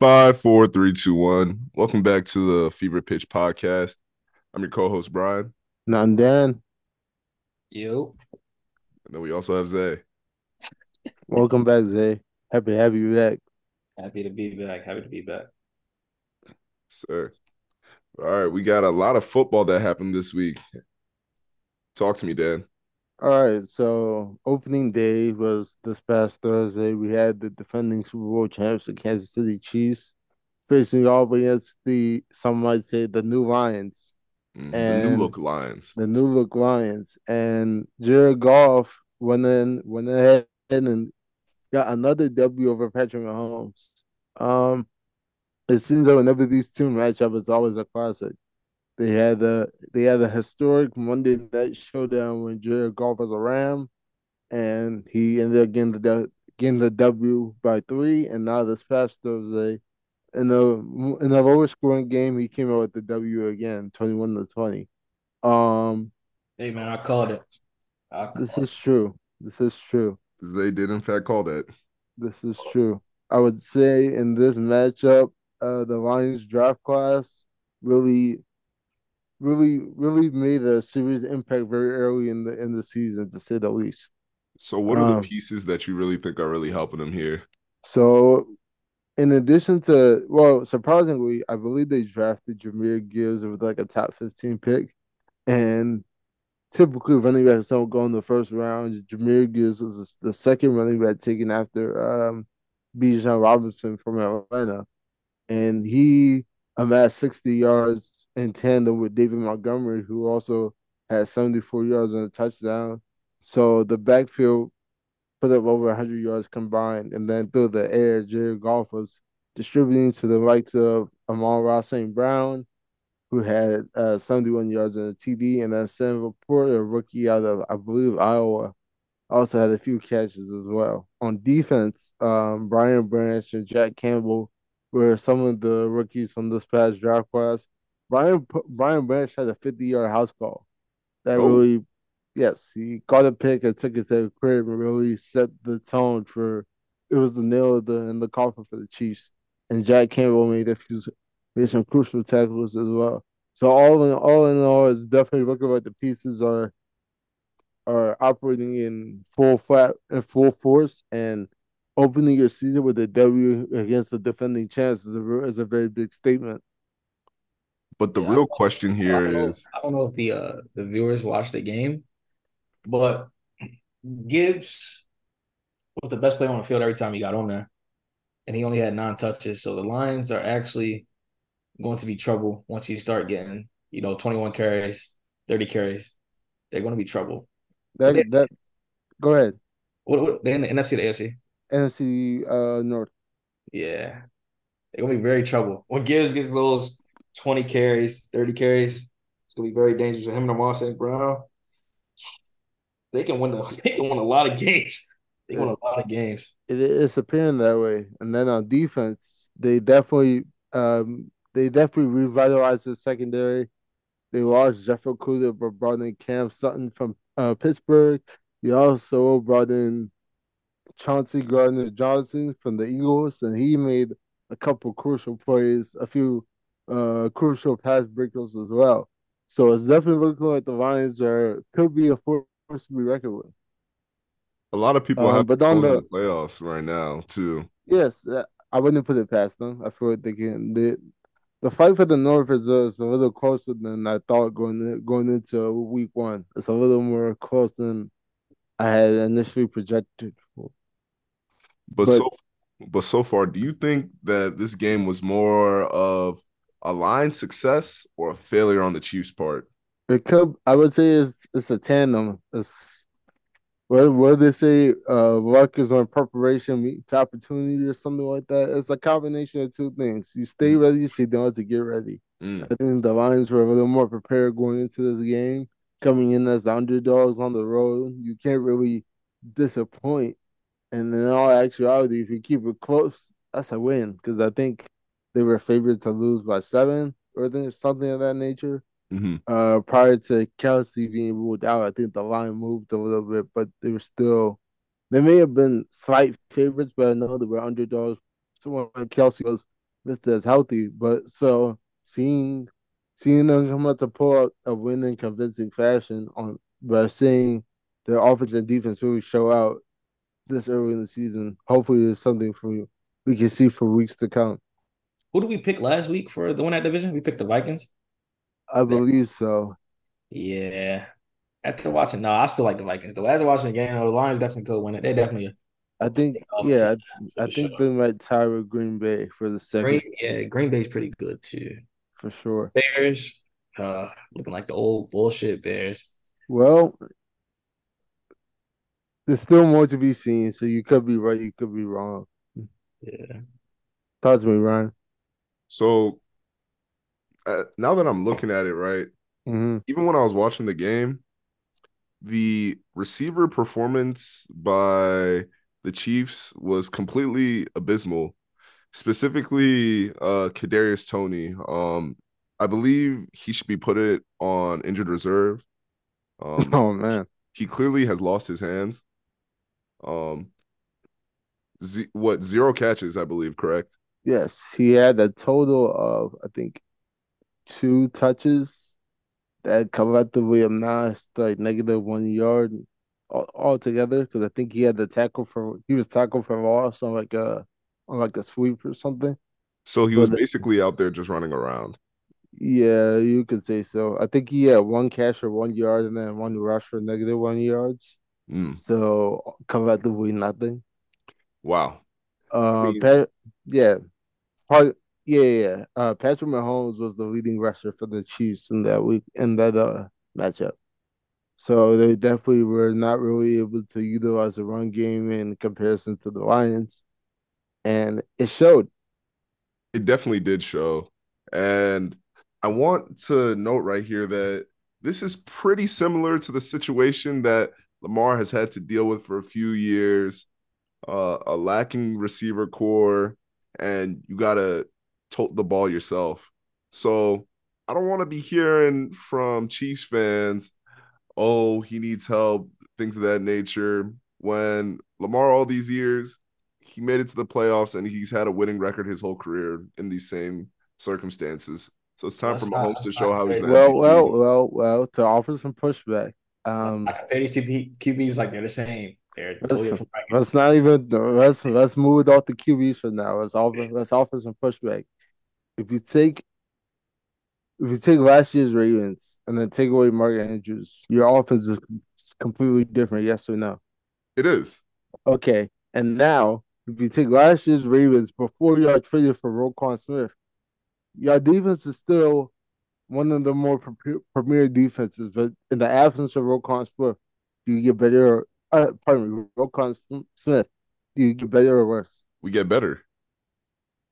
Five, four, three, two, one. Welcome back to the Fever Pitch podcast. I'm your co-host Brian, None Dan. Yo. and then we also have Zay. Welcome back, Zay. Happy to have you back. Happy to be back. Happy to be back. Sir. All right, we got a lot of football that happened this week. Talk to me, Dan. All right, so opening day was this past Thursday. We had the defending Super Bowl champs, the Kansas City Chiefs, facing off against the some might say the new Lions, Mm, the And- new look Lions. the new look Lions, and Jared Goff went in went ahead and got another W over Patrick Mahomes. Um, it seems that whenever these two match up, it's always a classic. They had the they had a historic Monday night showdown when Jared Goff was a Ram, and he ended up getting the getting the W by three. And now this past Thursday, in a in a lower scoring game, he came out with the W again, twenty one to twenty. Um, Hey man, I called it. I called this is true. This is true. They did in fact call that. This is true. I would say in this matchup, uh, the Lions draft class really, really, really made a serious impact very early in the in the season, to say the least. So what are Um, the pieces that you really think are really helping them here? So, in addition to, well, surprisingly, I believe they drafted Jahmyr Gibbs with like a top 15 pick. And typically, running backs don't go in the first round. Jahmyr Gibbs was the second running back taken after um, Bijan Robinson from Atlanta. And he amassed 60 yards in tandem with David Montgomery, who also had 74 yards on a touchdown. So the backfield put up over 100 yards combined. And then through the air, Jared Goff was distributing to the likes of Amon Ross St. Brown, who had uh, 71 yards in a TD. And then Sam Porter, a rookie out of, I believe, Iowa, also had a few catches as well. On defense, um, Brian Branch and Jack Campbell were some of the rookies from this past draft class. Brian Brian Branch had a 50 yard house call that Oh. really, yes, he got a pick and took it to the crib and really set the tone for. It was the nail of the in the coffin for the Chiefs, and Jack Campbell made a few made some crucial tackles as well. So all in all in all, it's definitely looking like the pieces are are operating in full flat in full force and opening your season with a W against the defending champs is a is a very big statement. But the Yeah, real question I here don't know, I don't know if the uh the viewers watched the game, but Gibbs was the best player on the field every time he got on there. And he only had nine touches. So the Lions are actually going to be trouble once you start getting, you know, 21 carries, 30 carries. They're going to be trouble. That Yeah. that go ahead. What, what they in the NFC the AFC? NFC uh North. Yeah. They're gonna be very trouble. When Gibbs gets those 20 carries, 30 carries, it's gonna be very dangerous for him and Amon St. Brown. They can win the, they can win a lot of games. They can win a lot of games. It is appearing that way. And then on defense, they definitely um they definitely revitalized the secondary. They lost Jeff Okudah but brought in Cam Sutton from uh, Pittsburgh. They also brought in Chauncey Gardner Johnson from the Eagles, and he made a couple crucial plays, a few uh crucial pass breakers as well. So it's definitely looking like the Lions are could be a force to be reckoned with. a lot of people Um, have but on in the- playoffs right now too. Yes, uh, I wouldn't put it past them. I feel like they can. They, the fight for the North is, uh, a little closer than I thought going going into week one. It's a little more close than I had initially projected. But, But- so but so far, do you think that this game was more of a line success or a failure on the Chiefs' part? It could, I would say, it's it's a tandem. It's what what do they say? Uh, luck is when preparation meets opportunity, or something like that. It's a combination of two things. You stay Mm. ready, so you don't have to get ready. Mm. I think the Lions were a little more prepared going into this game, coming in as underdogs on the road. You can't really disappoint. And in all actuality, if you keep it close, that's a win because I think they were favored to lose by seven or something of that nature. hmm Uh, prior to Kelce being ruled out, I think the line moved a little bit, but they were still. They may have been slight favorites, but I know they were underdogs. Someone when Kelce was listed as healthy. But so seeing seeing them come out to pull out a win in convincing fashion on by seeing their offense and defense really show out this early in the season. Hopefully, there's something for you we can see for weeks to come. Who did we pick last week for the one that division? We picked the Vikings. I believe so. Yeah. After watching, no, I still like the Vikings though. After watching the game, the Lions definitely could win it. They definitely. I think, yeah, I, I think they might tie with Green Bay for the second. Green, yeah, Green Bay's pretty good too, for sure. Bears, uh, looking like the old bullshit Bears. Well, there's still more to be seen, so you could be right, you could be wrong. Yeah. Talk to me, Ryan. So uh, now that I'm looking at it, right, mm-hmm. even when I was watching the game, the receiver performance by the Chiefs was completely abysmal. Specifically, uh, Kadarius Toney. Um, I believe he should be put it on injured reserve. Um, oh man, he clearly has lost his hands. Um, z- what zero catches, I believe, correct? Yes, he had a total of I think two touches that collectively amassed like negative one yard all altogether because I think he had the tackle for he was tackled for loss on like a on like a sweep or something. So he was basically out there just running around. Yeah, you could say so. I think he had one catch for one yard and then one rush for negative one yards. Mm. So collectively nothing. Wow. Uh, Pat, yeah, part, yeah, yeah. Uh, Patrick Mahomes was the leading rusher for the Chiefs in that week in that uh matchup. So they definitely were not really able to utilize the run game in comparison to the Lions, and it showed. It definitely did show, and I want to note right here that this is pretty similar to the situation that Lamar has had to deal with for a few years uh, a lacking receiver core, and you gotta tote the ball yourself. So I don't want to be hearing from Chiefs fans, "Oh, he needs help," things of that nature. When Lamar, all these years, he made it to the playoffs, and he's had a winning record his whole career in these same circumstances. So it's time that's for Mahomes not, to show how he's the well, well, well, well. To offer some pushback, um, I compare these two QBs like they're the same. Let's, let's not even let's let's move off the QBs for now. Let's offer let's offer some pushback. If you take if you take last year's Ravens and then take away Mark Andrews, your offense is completely different. Yes or no? It is. Okay, and now if you take last year's Ravens before y'all traded for Roquan Smith, your defense is still one of the more premier defenses. But in the absence of Roquan Smith, do you get better uh, pardon me, Roquan Smith, do you get better or worse? We get better.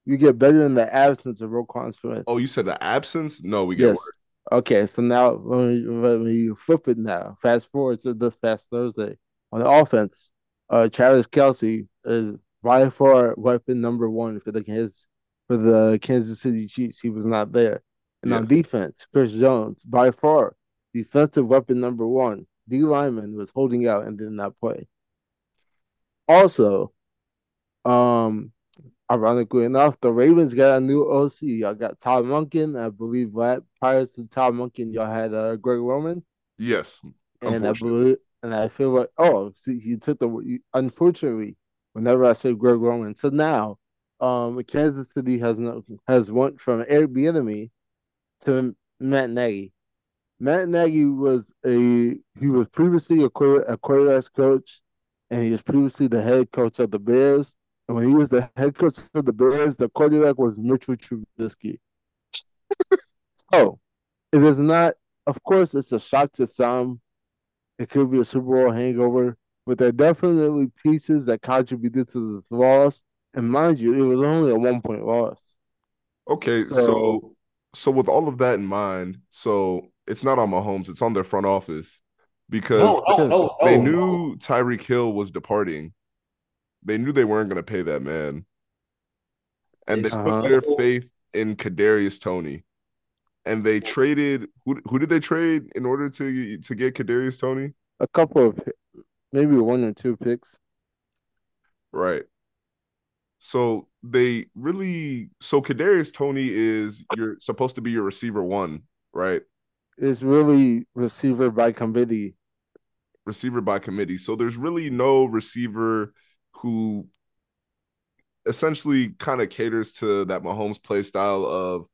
You get better in the absence of Roquan Smith. Oh, you said the absence? No, we get yes. worse. Okay, so now when we, flip it now, fast forward to this past Thursday on the offense, uh, Travis Kelce is by far weapon number one for the Kansas for the Kansas City Chiefs. He was not there, and yeah. on defense, Chris Jones by far defensive weapon number one. D lineman was holding out and did not play. Also, um, ironically enough, the Ravens got a new OC. Y'all got Todd Monken. I believe that prior to Todd Monken, y'all had uh, Greg Roman. Yes, and I believe, and I feel like, oh, see, he took the. Unfortunately, whenever I say Greg Roman, so now, um, Kansas City has no has went from Bieniemy to Matt Nagy. Matt Nagy was a he was previously a, a quarterbacks coach, and he was previously the head coach of the Bears. And when he was the head coach of the Bears, the quarterback was Mitchell Trubisky. oh, it is not. Of course, it's a shock to some. It could be a Super Bowl hangover, but there are definitely pieces that contributed to the loss. And mind you, it was only a one point loss. Okay, so, so so with all of that in mind, so it's not on Mahomes, it's on their front office because no, no, no, they knew Tyreek Hill was departing. They knew they weren't going to pay that man. And they uh-huh. put their faith in Kadarius Toney. And they traded who who did they trade in order to to get Kadarius Toney? A couple of maybe one or two picks. Right. So they really so Kadarius Toney is you're supposed to be your receiver one, right? It's really receiver by committee. Receiver by committee. So there's really no receiver who essentially kind of caters to that Mahomes play style of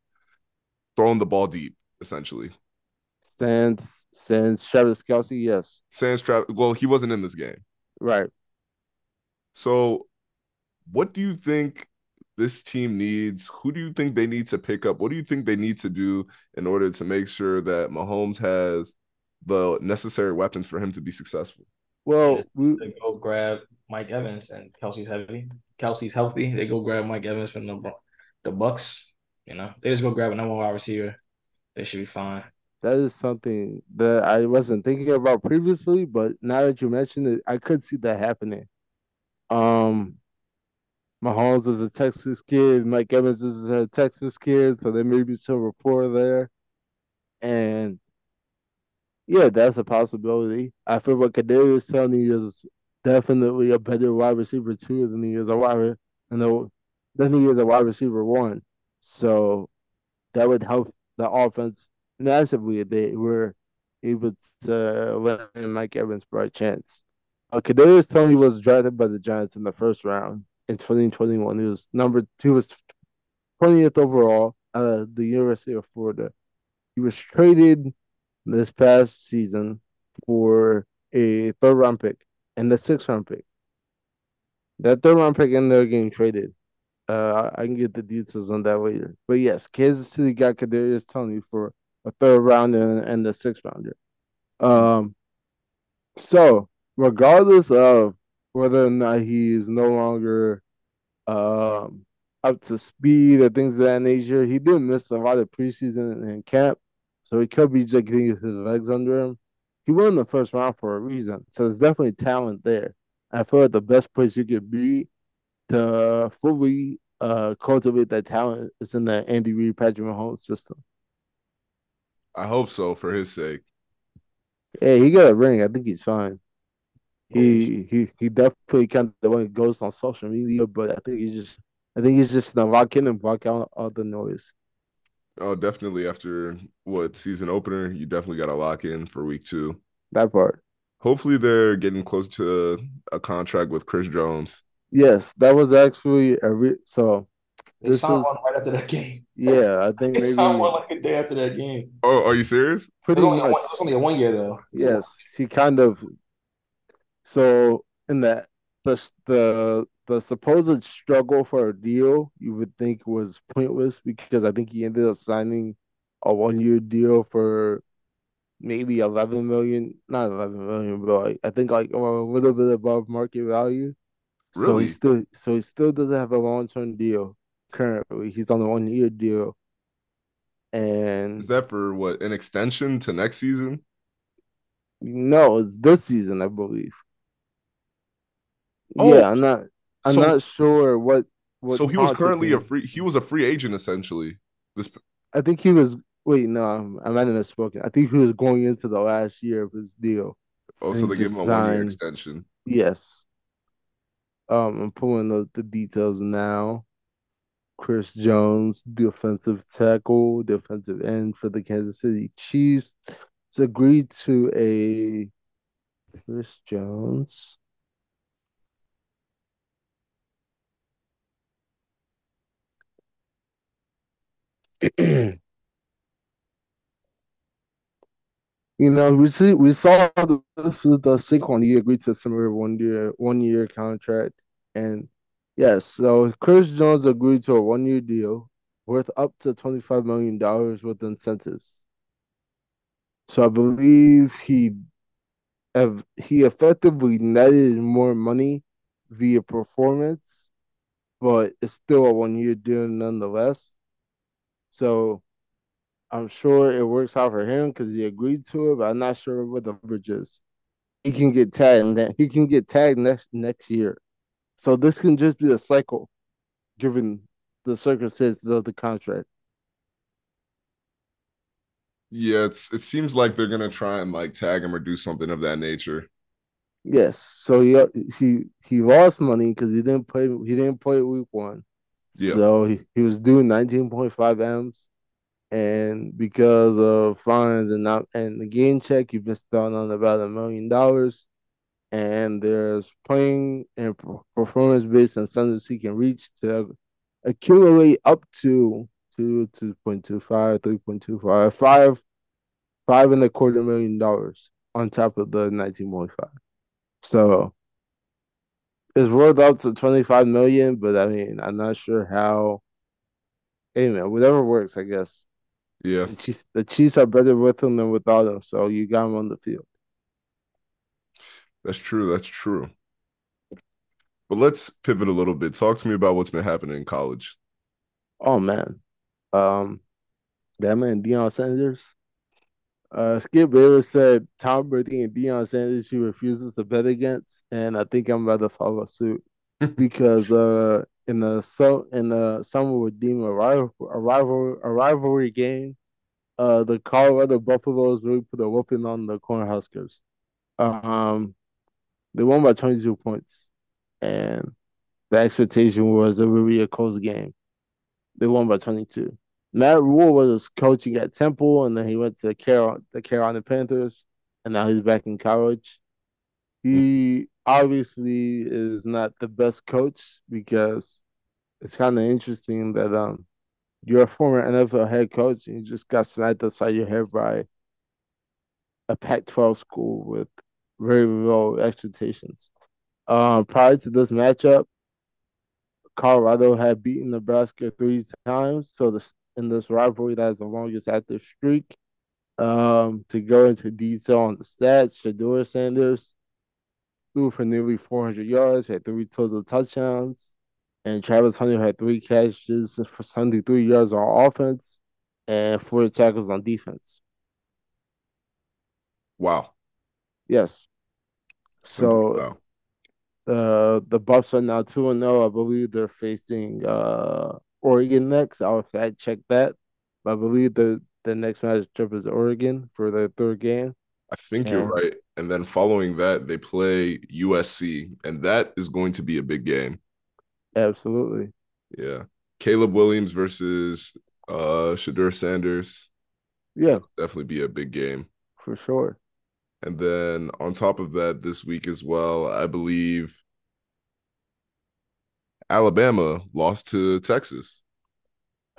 throwing the ball deep, essentially. Since since Travis Kelce, yes. Sans Travis, well, he wasn't in this game. Right. So what do you think this team needs? Who do you think they need to pick up? What do you think they need to do in order to make sure that Mahomes has the necessary weapons for him to be successful? Well, we, They go grab Mike Evans and Kelce's heavy. Kelce's healthy. They go grab Mike Evans from the the Bucs. You know, they just go grab a number one wide receiver. They should be fine. that is something that I wasn't thinking about previously, but now that you mentioned it, I could see that happening. Um, Mahomes is a Texas kid, Mike Evans is a Texas kid, so there may be some rapport there. And yeah, that's a possibility. I feel like Kadarius Toney is definitely a better wide receiver two than he is a wide and than he is a wide receiver one. So that would help the offense massively if they were able to let Mike Evans by a chance. Uh, Kadarius Toney was drafted by the Giants in the first round in 2021. He was number he was 20th overall out of the University of Florida. He was traded this past season for a third round pick and a sixth round pick. That third round pick ended up getting traded. Uh, I can get the details on that later. But yes, Kansas City got Kadarius Toney for a third round and, and the sixth rounder. Um, so regardless of whether or not he is no longer um up to speed or things of that nature, he did miss a lot of preseason and camp, so he could be just getting his legs under him. He won the first round for a reason, so there's definitely talent there. I feel like the best place you could be to fully uh cultivate that talent is in the Andy Reid, Patrick Mahomes system. I hope so for his sake. Hey, he got a ring. I think he's fine. He he he definitely kind of went ghost on social media, but I think he's just I think he's just gonna lock in and block out all the noise. Oh, definitely after what season opener, you definitely got to lock in for week two. That part. Hopefully, they're getting close to a contract with Chris Jones. Yes, that was actually a re- so. They This signed is one right after that game. yeah. I think They maybe signed one like a day after that game. Oh, are you serious? It pretty was only, much. one, it was only a one year though. Yes, he kind of. So in that the the the supposed struggle for a deal, you would think was pointless because I think he ended up signing a one year deal for maybe eleven million, not eleven million, but like I think like a little bit above market value. Really? So he still so he still doesn't have a long term deal currently. He's on a one year deal. And Is that for what an extension to next season? no, it's this season, I believe. Oh, yeah, I'm not I'm so- not sure what what so he was currently a free. He was a free agent essentially. This I think he was wait, no, I'm I might have misspoken. I think he was going into the last year of his deal. oh, so they gave him a one year extension. Yes. Um, I'm pulling the, the details now. Chris Jones, defensive tackle, defensive end for the Kansas City Chiefs, has agreed to a Chris Jones. You know, we see we saw with the Saquon. He agreed to a similar one year one year contract, and yes, so Chris Jones agreed to a one year deal worth up to twenty five million dollars with incentives. So I believe he have he effectively netted more money via performance, but it's still a one year deal nonetheless. So I'm sure it works out for him because he agreed to it, but I'm not sure what the average is. He can get tagged and that he can get tagged next next year. So this can just be a cycle given the circumstances of the contract. Yeah, it's it seems like they're gonna try and like tag him or do something of that nature. Yes. So he he he lost money because he didn't play he didn't play week one. Yeah. So he, he was doing 19.5 M's and because of fines and not and the game check, he missed out on about a million dollars. And there's playing and performance based incentives he can reach to accumulate up to two, 2.25, 3.25, five, five and a quarter million dollars on top of the 19.5. So it's worth up to 25 million, but I mean, I'm not sure how. Man, whatever works, I guess. Yeah. The Chiefs, the Chiefs are better with him than without him, so you got him on the field. That's true. That's true. But let's pivot a little bit. Talk to me about what's been happening in college. Oh man, um, that man Deion Sanders. Uh, Skip Bayless said Tom Brady and Deion Sanders he refuses to bet against, and I think I'm about to follow suit because uh, in the so in the summer would deem a rival a rival a rivalry game. Uh, the Colorado Buffaloes really put a whooping on the Cornhuskers. Um, they won by 22 points, and the expectation was it would be a close game. They won by 22. Matt Rhule was coaching at Temple, and then he went to the Carolina, the Carolina Panthers, and now he's back in college. He obviously is not the best coach because it's kind of interesting that um you're a former NFL head coach and you just got smacked upside your head by a Pac-12 school with very low expectations. Um, prior to this matchup, Colorado had beaten Nebraska three times, so the in this rivalry that has the longest active streak. Um, to go into detail on the stats, Shedeur Sanders threw for nearly 400 yards, had three total touchdowns, and Travis Hunter had three catches for 73 yards on offense and four tackles on defense. Wow. Yes. So wow. Uh, the Buffs are now 2 and 0. I believe they're facing uh Oregon next. I'll fact check that. But I believe the the next matchup is Oregon for their third game. I think and, you're right. And then following that, they play USC, and that is going to be a big game. Absolutely. Yeah. Caleb Williams versus uh Shedeur Sanders. Yeah. Definitely be a big game. For sure. And then on top of that, this week as well, I believe Alabama lost to Texas.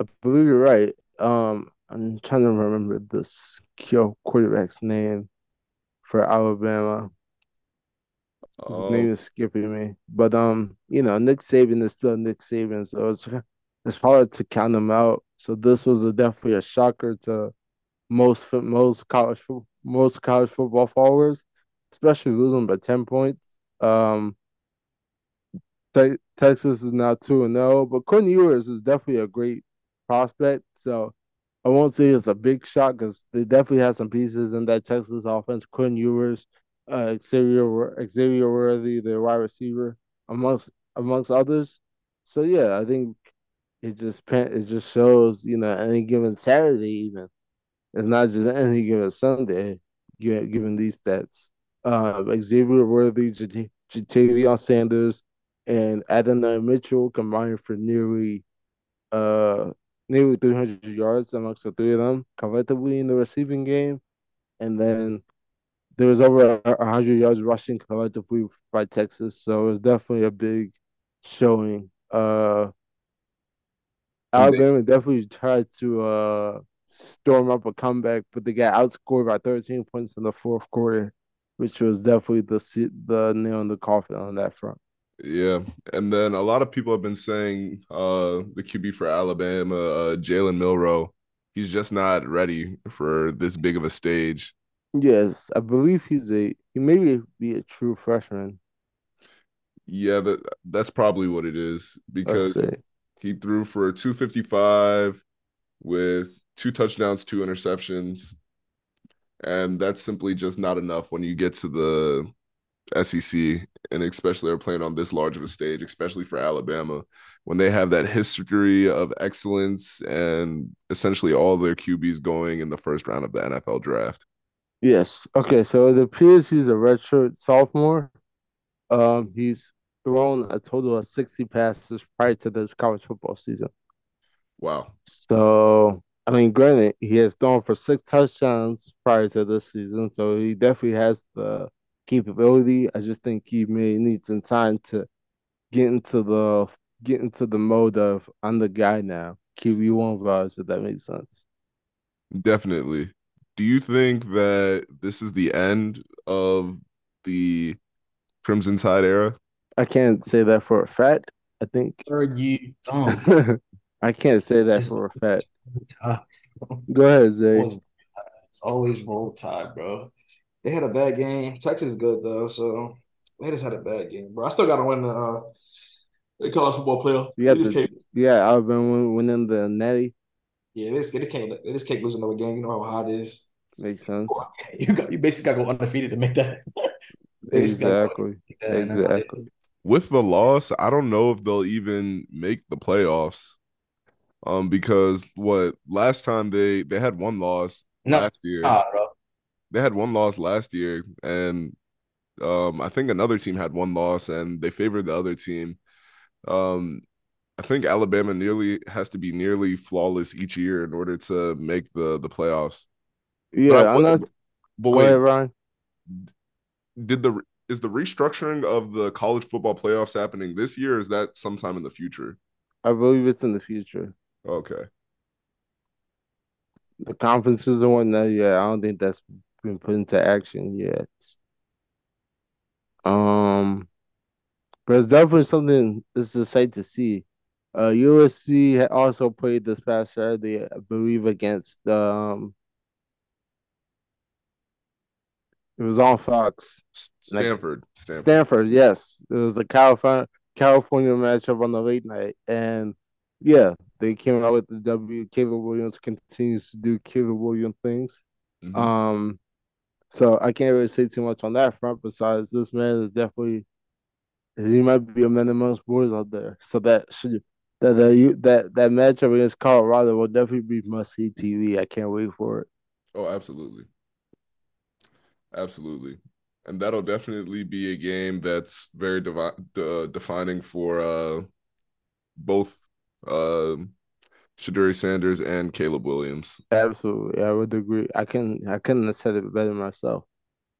I believe you're right. Um, I'm trying to remember this quarterback's name for Alabama. His um, name is skipping me, but um, you know, Nick Saban is still Nick Saban, so it's it's hard to count him out. So this was a, definitely a shocker to most most college most college football followers, especially losing by ten points. Um, te- Texas is now two and zero, oh, but Quinn Ewers is definitely a great prospect. So I won't say it's a big shot because they definitely have some pieces in that Texas offense. Quinn Ewers, uh, Xavier Xavier Worthy, the wide receiver, amongst amongst others. So yeah, I think it just it just shows you know any given Saturday even it's not just any given Sunday given these stats. Uh, Xavier Worthy, Ja'Tavion Sanders, and Adonai Mitchell combined for nearly uh nearly 300 yards amongst the three of them collectively in the receiving game. And then there was over 100 yards rushing collectively by Texas. So it was definitely a big showing. Uh, Alabama definitely tried to uh, storm up a comeback, but they got outscored by 13 points in the fourth quarter, which was definitely the the nail in the coffin on that front. Yeah, and then a lot of people have been saying uh the QB for Alabama, uh, Jalen Milroe, he's just not ready for this big of a stage. Yes, I believe he's a he may be a true freshman. Yeah, that that's probably what it is because he threw for 255 with two touchdowns, two interceptions. And that's simply just not enough when you get to the SEC and especially are playing on this large of a stage, especially for Alabama, when they have that history of excellence and essentially all their QBs going in the first round of the NFL draft. Yes. Okay. So it appears he's a redshirt sophomore. Um, he's thrown a total of 60 passes prior to this college football season. Wow. So, I mean, granted, he has thrown for six touchdowns prior to this season, so he definitely has the capability. I just think he may need some time to get into the get into the mode of I'm the guy now. QB one vibes, if that makes sense. Definitely. Do you think that this is the end of the Crimson Tide era? I can't say that for a fact. I think Are you dumb? I can't say that It's for a fact. Tide. Go ahead, Zay. It's always roll tide, bro. They had a bad game. Texas is good though, so they just had a bad game, bro. I still got to win the uh, the college football playoff. Yeah, got They just the can't, yeah, Alabama winning the Natty. yeah, they just, they just can't. They just can't lose another game. You know how hard it is. Makes sense. You got you basically got to go undefeated to make that. They go Exactly. make that, and that's how it Exactly. With the loss, I don't know if they'll even make the playoffs. Um, because what last time they they had one loss No, last year. Nah, bro. They had one loss last year, and um, I think another team had one loss, and they favored the other team. Um, I think Alabama nearly has to be nearly flawless each year in order to make the the playoffs. Yeah, But I- I'm not. But wait, ahead, Ryan. did the is the restructuring of the college football playoffs happening this year? Or is that sometime in the future? I believe it's in the future. Okay, The conferences and whatnot. Yeah, I don't think that's been put into action yet. Um, but it's definitely something. It's a sight to see. Uh, USC also played this past Saturday, I believe, against um. It was on Fox. Stanford, Stanford. Stanford, yes. It was a California California matchup on the late night. And yeah, they came out with the W. Caleb Williams continues to do Caleb Williams things. Mhm. Um, so I can't really say too much on that front. Besides, this man is definitely he might be a man amongst boys out there. So that should that that you that that matchup against Colorado will definitely be must see TV. I can't wait for it. Oh, absolutely. Absolutely. And that'll definitely be a game that's very devi- uh, defining for uh, both um Shedeur Sanders and Caleb Williams. Absolutely, I would agree. I can I couldn't have said it better myself.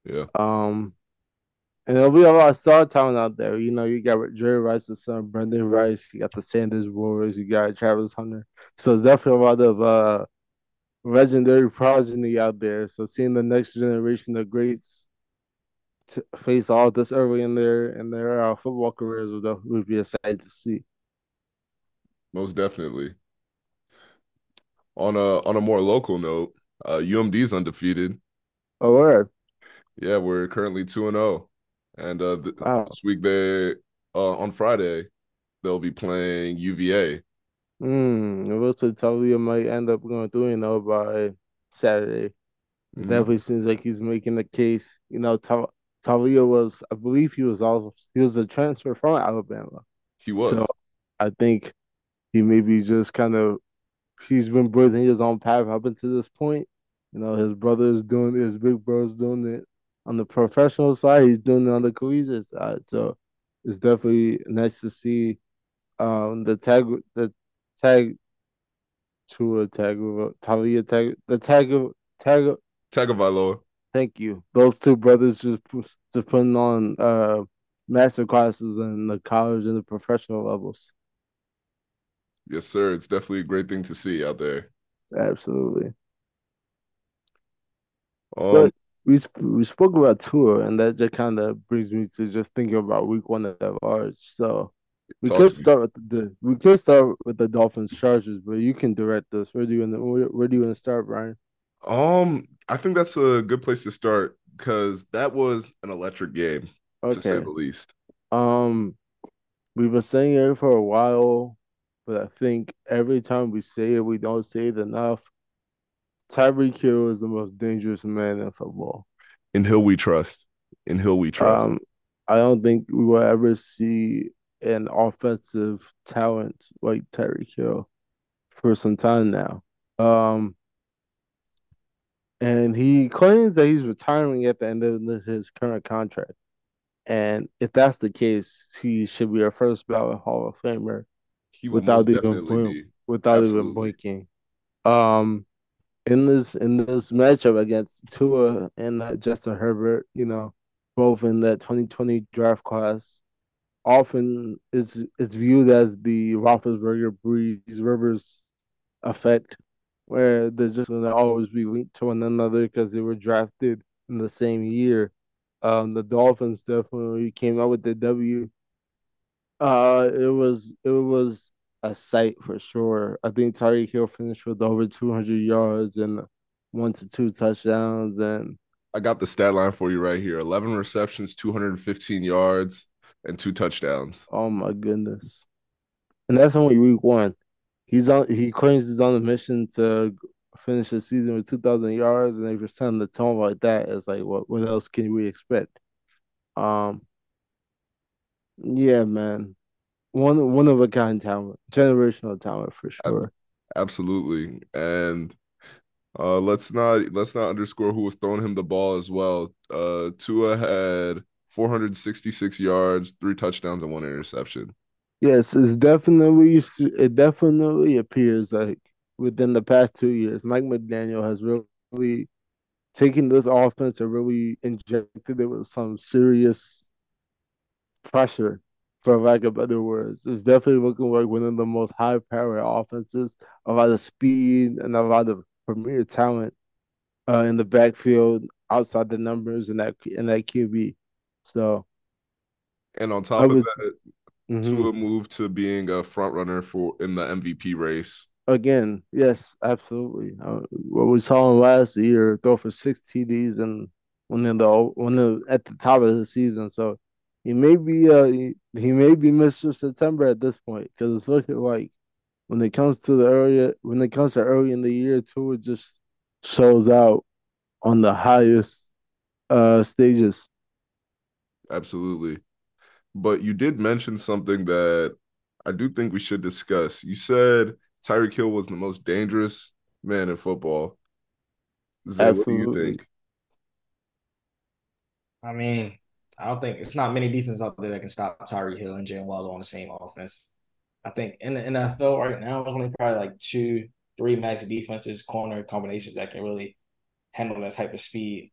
Yeah. Um, and there'll be a lot of star talent out there. You know, you got Jerry Rice's son, Brendan Rice. You got the Sanders Boys. You got Travis Hunter. So it's definitely a lot of uh legendary progeny out there. So seeing the next generation of greats to face all this early in their in their uh, football careers would would be sight to see. Most definitely. On a on a more local note, uh, UMD's undefeated. Oh, word. Yeah, we're currently two and zero, and uh, th- Wow. this week they uh, on Friday they'll be playing UVA. Hmm. It looks like Taulia might end up going through, you know, by Saturday. Mhm. Definitely seems like he's making the case. You know, Ta- Taulia was, I believe he was also he was a transfer from Alabama. He was. So I think he maybe just kind of he's been breathing his own path up until this point. You know, his brother's doing it, his big brother's doing it on the professional side. He's doing it on the collegiate side. So it's definitely nice to see um the tag the tag to a tag Taulia tag the tag of tag Tagovailoa. Thank you. Those two brothers just just putting on uh master classes in the college and the professional levels. Yes, sir. It's definitely a great thing to see out there. Absolutely. Um, But we sp- we spoke about tour, and that just kind of brings me to just thinking about week one at large. So we could start with the we could start with the Dolphins Chargers, but you can direct this. Where do you wanna- where, where do you want to start, Brian? Um, I think that's a good place to start because that was an electric game to say the least. Um, we've been saying it for a while, but I think every time we say it, we don't say it enough. Tyreek Hill is the most dangerous man in football. In Hill we trust. In Hill we trust. Um, I don't think we will ever see an offensive talent like Tyreek Hill for some time now. Um, and he claims that he's retiring at the end of his current contract. And if that's the case, he should be a first ballot Hall of Famer He without even blink, without even Absolutely. blinking. Um, in this in this matchup against Tua and uh, Justin Herbert, you know, both in that 2020 draft class, often it's it's viewed as the Roethlisberger, Brees, Rivers effect, where they're just gonna always be linked to one another because they were drafted in the same year. Um, the Dolphins definitely came out with the W. Uh, it was it was a sight for sure. I think Tyreek Hill finished with over 200 yards and one to two touchdowns, and I got the stat line for you right here 11 receptions, 215 yards, and two touchdowns. oh my goodness! And that's only week one. He's on. He claims he's on a mission to finish the season with 2,000 yards, and if you're setting the tone like that, it's like what what else can we expect? Um, yeah, man, one one of a kind talent, generational talent for sure. Absolutely. And uh let's not let's not underscore who was throwing him the ball as well. Uh Tua had 466 yards, three touchdowns, and one interception. Yes, it's definitely it definitely appears like within the past two years, Mike McDaniel has really taken this offense and really injected it with some serious pressure, for lack of better words. It's definitely looking like one of the most high powered offenses, a lot of speed and a lot of premier talent uh, in the backfield outside the numbers and that in that QB. So And on top of would that, mhm. Tua moved to being a front runner for in the MVP race. Again, yes, absolutely. Uh, what we saw him last year, throw for six TDs and when in the when the, at the top of the season. So he may be uh he, he may be Mr. September at this point because it's looking like when it comes to the early when it comes to early in the year, Tua just shows out on the highest uh stages. Absolutely. But you did mention something that I do think we should discuss. You said Tyreek Hill was the most dangerous man in football. Zay, what do you Absolutely. think? I mean, I don't think it's not many defenses out there that can stop Tyree Hill and Jaylen Waddle on the same offense. I think in the NFL right now, there's only probably like two, three max defenses, corner combinations that can really handle that type of speed,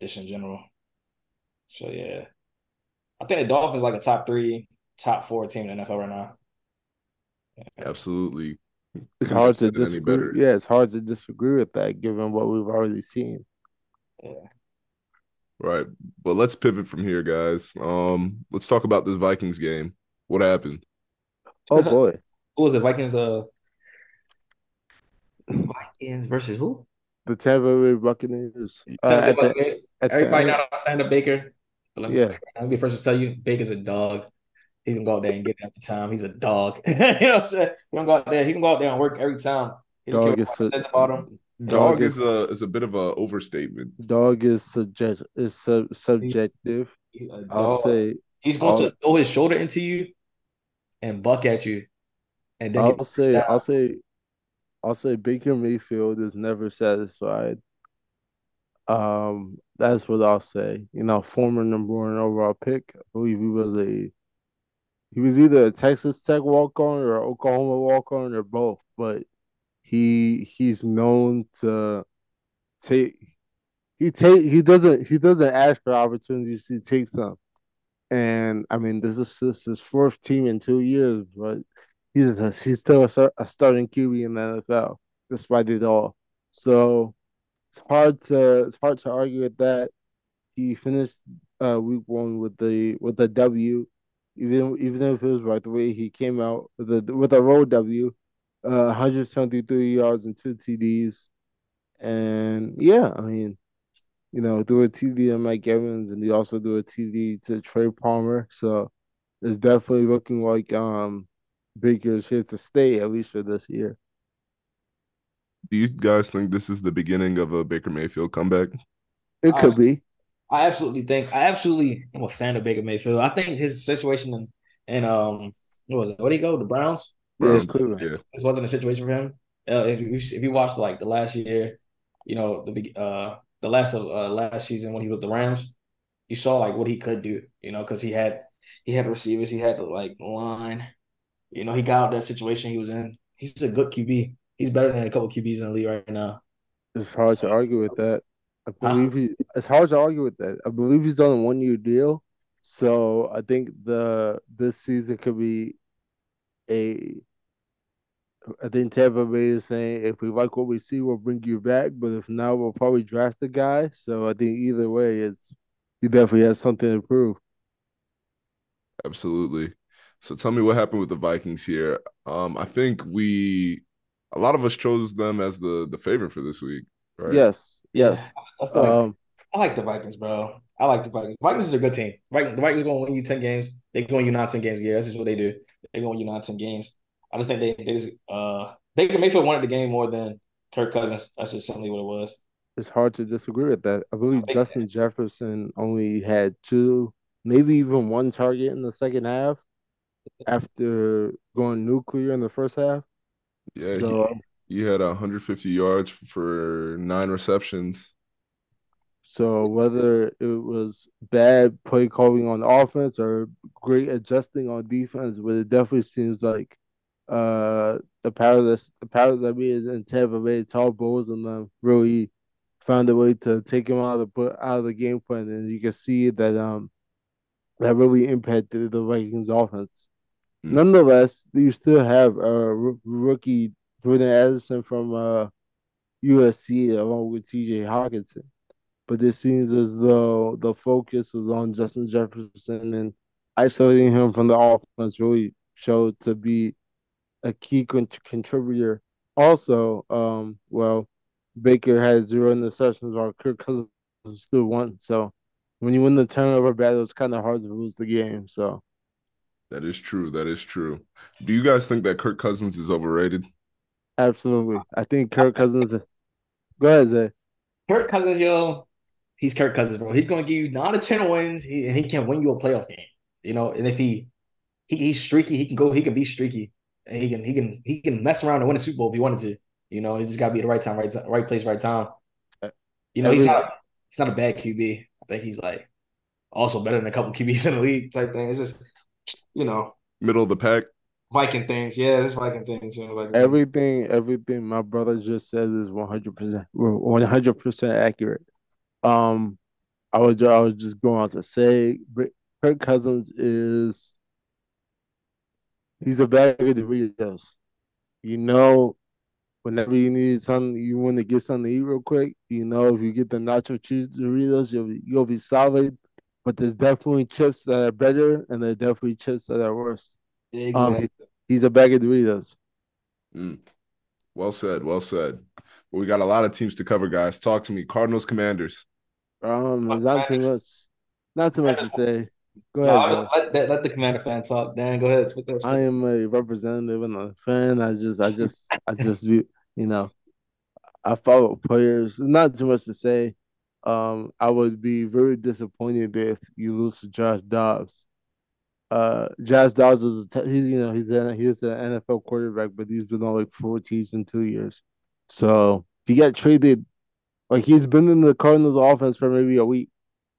just in general. So yeah, I think the Dolphins like a top three, top four team in the NFL right now. Absolutely. It's hard to said it any disagree. Yeah, it's hard to disagree with that given what we've already seen. Yeah. Right. But let's pivot from here, guys. Um, let's talk about this Vikings game. What happened? Oh boy. Who was the Vikings? Uh, Vikings versus who? The Tampa Bay Buccaneers. Uh, Tampa Bay at the, Buccaneers. at Everybody end- not a fan of Baker. But let me, Yeah. say, let me be first to tell you, Baker's a dog. He's gonna go out there and get it every time. He's a dog. you know what I'm saying? He gonna go out there. He can go out there and work every time. He don't Dog care is what su- says about him. Dog, dog is is a is a bit of a overstatement. dog is subject is sub, subjective. He's a I'll say He's going I'll- to throw his shoulder into you and buck at you, and then I'll say down. I'll say I'll say Baker Mayfield is never satisfied. Um, that's what I'll say. You know, former number one overall pick. I believe he was a he was either a Texas Tech walk on or Oklahoma walk on or both, but he he's known to take he take he doesn't he doesn't ask for opportunities, he takes them. And I mean, this is just his fourth team in two years, but he's a, he's still a, a starting QB in the NFL despite it all. So it's hard to it's hard to argue with that. He finished uh, week one with the with a W, even even if it was right the way he came out with a with a road W, uh, 173 yards and two TDs, and yeah, I mean, you know, do a TD to Mike Evans, and he also do a TD to Trey Palmer. So it's definitely looking like um Baker's here to stay at least for this year. Do you guys think this is the beginning of a Baker Mayfield comeback? It could I- be. I absolutely think I absolutely am a fan of Baker Mayfield. I think his situation in and um what was it? Where would he go? The Browns. Yeah, Browns, Cleveland. yeah. This wasn't a situation for him. Uh, if you if you watched like the last year, you know the uh the last of uh last season when he was with the Rams, you saw like what he could do, you know, because he had he had receivers, he had the like line, you know, he got out that situation he was in. He's a good QB. He's better than a couple QBs in the league right now. It's hard to argue with that. I believe he. It's hard to argue with that. I believe he's on a one year deal, so I think the this season could be a. I think Tampa Bay is saying if we like what we see, we'll bring you back. But if not, we'll probably draft the guy. So I think either way, it's he definitely has something to prove. Absolutely. So tell me what happened with the Vikings here. Um, I think we a lot of us chose them as the the favorite for this week, right? Yes. Yes. Yeah, um, I like the Vikings, bro. I like the Vikings. Vikings is a good team. the Vikings going to win you 10 games. They're going to win you 10 games. Yeah, this is what they do. They're going to win you 10 games. I just think they they just uh Baker Mayfield wanted the game more than Kirk Cousins. That's just simply what it was. It's hard to disagree with that. I believe I Justin that. Jefferson only had two, maybe even one target in the second half after going nuclear in the first half. Yeah, so, he, he had 150 yards for nine receptions. So whether it was bad play calling on offense or great adjusting on defense, but it definitely seems like uh the powerless the power that we in Tampa Bay, Todd Bowles and them really found a way to take him out of the out of the game plan, and you can see that um that really impacted the Vikings offense. Mm. Nonetheless, you still have a uh, rookie Jordan Addison from uh, USC along with T.J. Hockenson, but it seems as though the focus was on Justin Jefferson and isolating him from the offense really showed to be a key con- contributor. Also, um, well, Baker had zero interceptions while Kirk Cousins still one. So when you win the turnover battle, it's kind of hard to lose the game. So that is true. That is true. Do you guys think that Kirk Cousins is overrated? Absolutely. I think Kirk Cousins. Go ahead, Zay. Kirk Cousins, yo, he's Kirk Cousins, bro. He's going to give you nine to ten wins, he, and he can win you a playoff game. You know, and if he, he he's streaky, he can go. He can be streaky, and he can he can he can mess around and win a Super Bowl if he wanted to. You know, he just got to be at the right time, right time, right place, right time. Uh, you know, he's not he's not a bad QB. I think he's like also better than a couple QBs in the league type thing. It's just you know, middle of the pack. Viking things, yeah, it's Viking things. You know, Viking everything, things. everything my brother just says is one hundred percent, one hundred percent accurate. Um, I was, I was just going on to say, Kirk Cousins is, he's a bag of Doritos. You know, whenever you need something, you want to get something to eat real quick. You know, if you get the nacho cheese Doritos, you'll you'll be solid but there's definitely chips that are better, and there are definitely chips that are worse. Exactly. Um, he's a bag of Doritos. Mm. Well said. Well said. Well, we got a lot of teams to cover, guys. Talk to me. Cardinals, Commanders. Um, not too much. Not too much to say. Go ahead. let, let, let, the Commander fan talk. Dan, go ahead. I am a representative and a fan. I just, I just, I just, you know, I follow players. Not too much to say. Um, I would be very disappointed if you lose to Josh Dobbs. Uh, Josh Dobbs is a he's you know he's a, he's an NFL quarterback, but he's been on like four teams in two years. So if you get traded, like he's been in the Cardinals offense for maybe a week.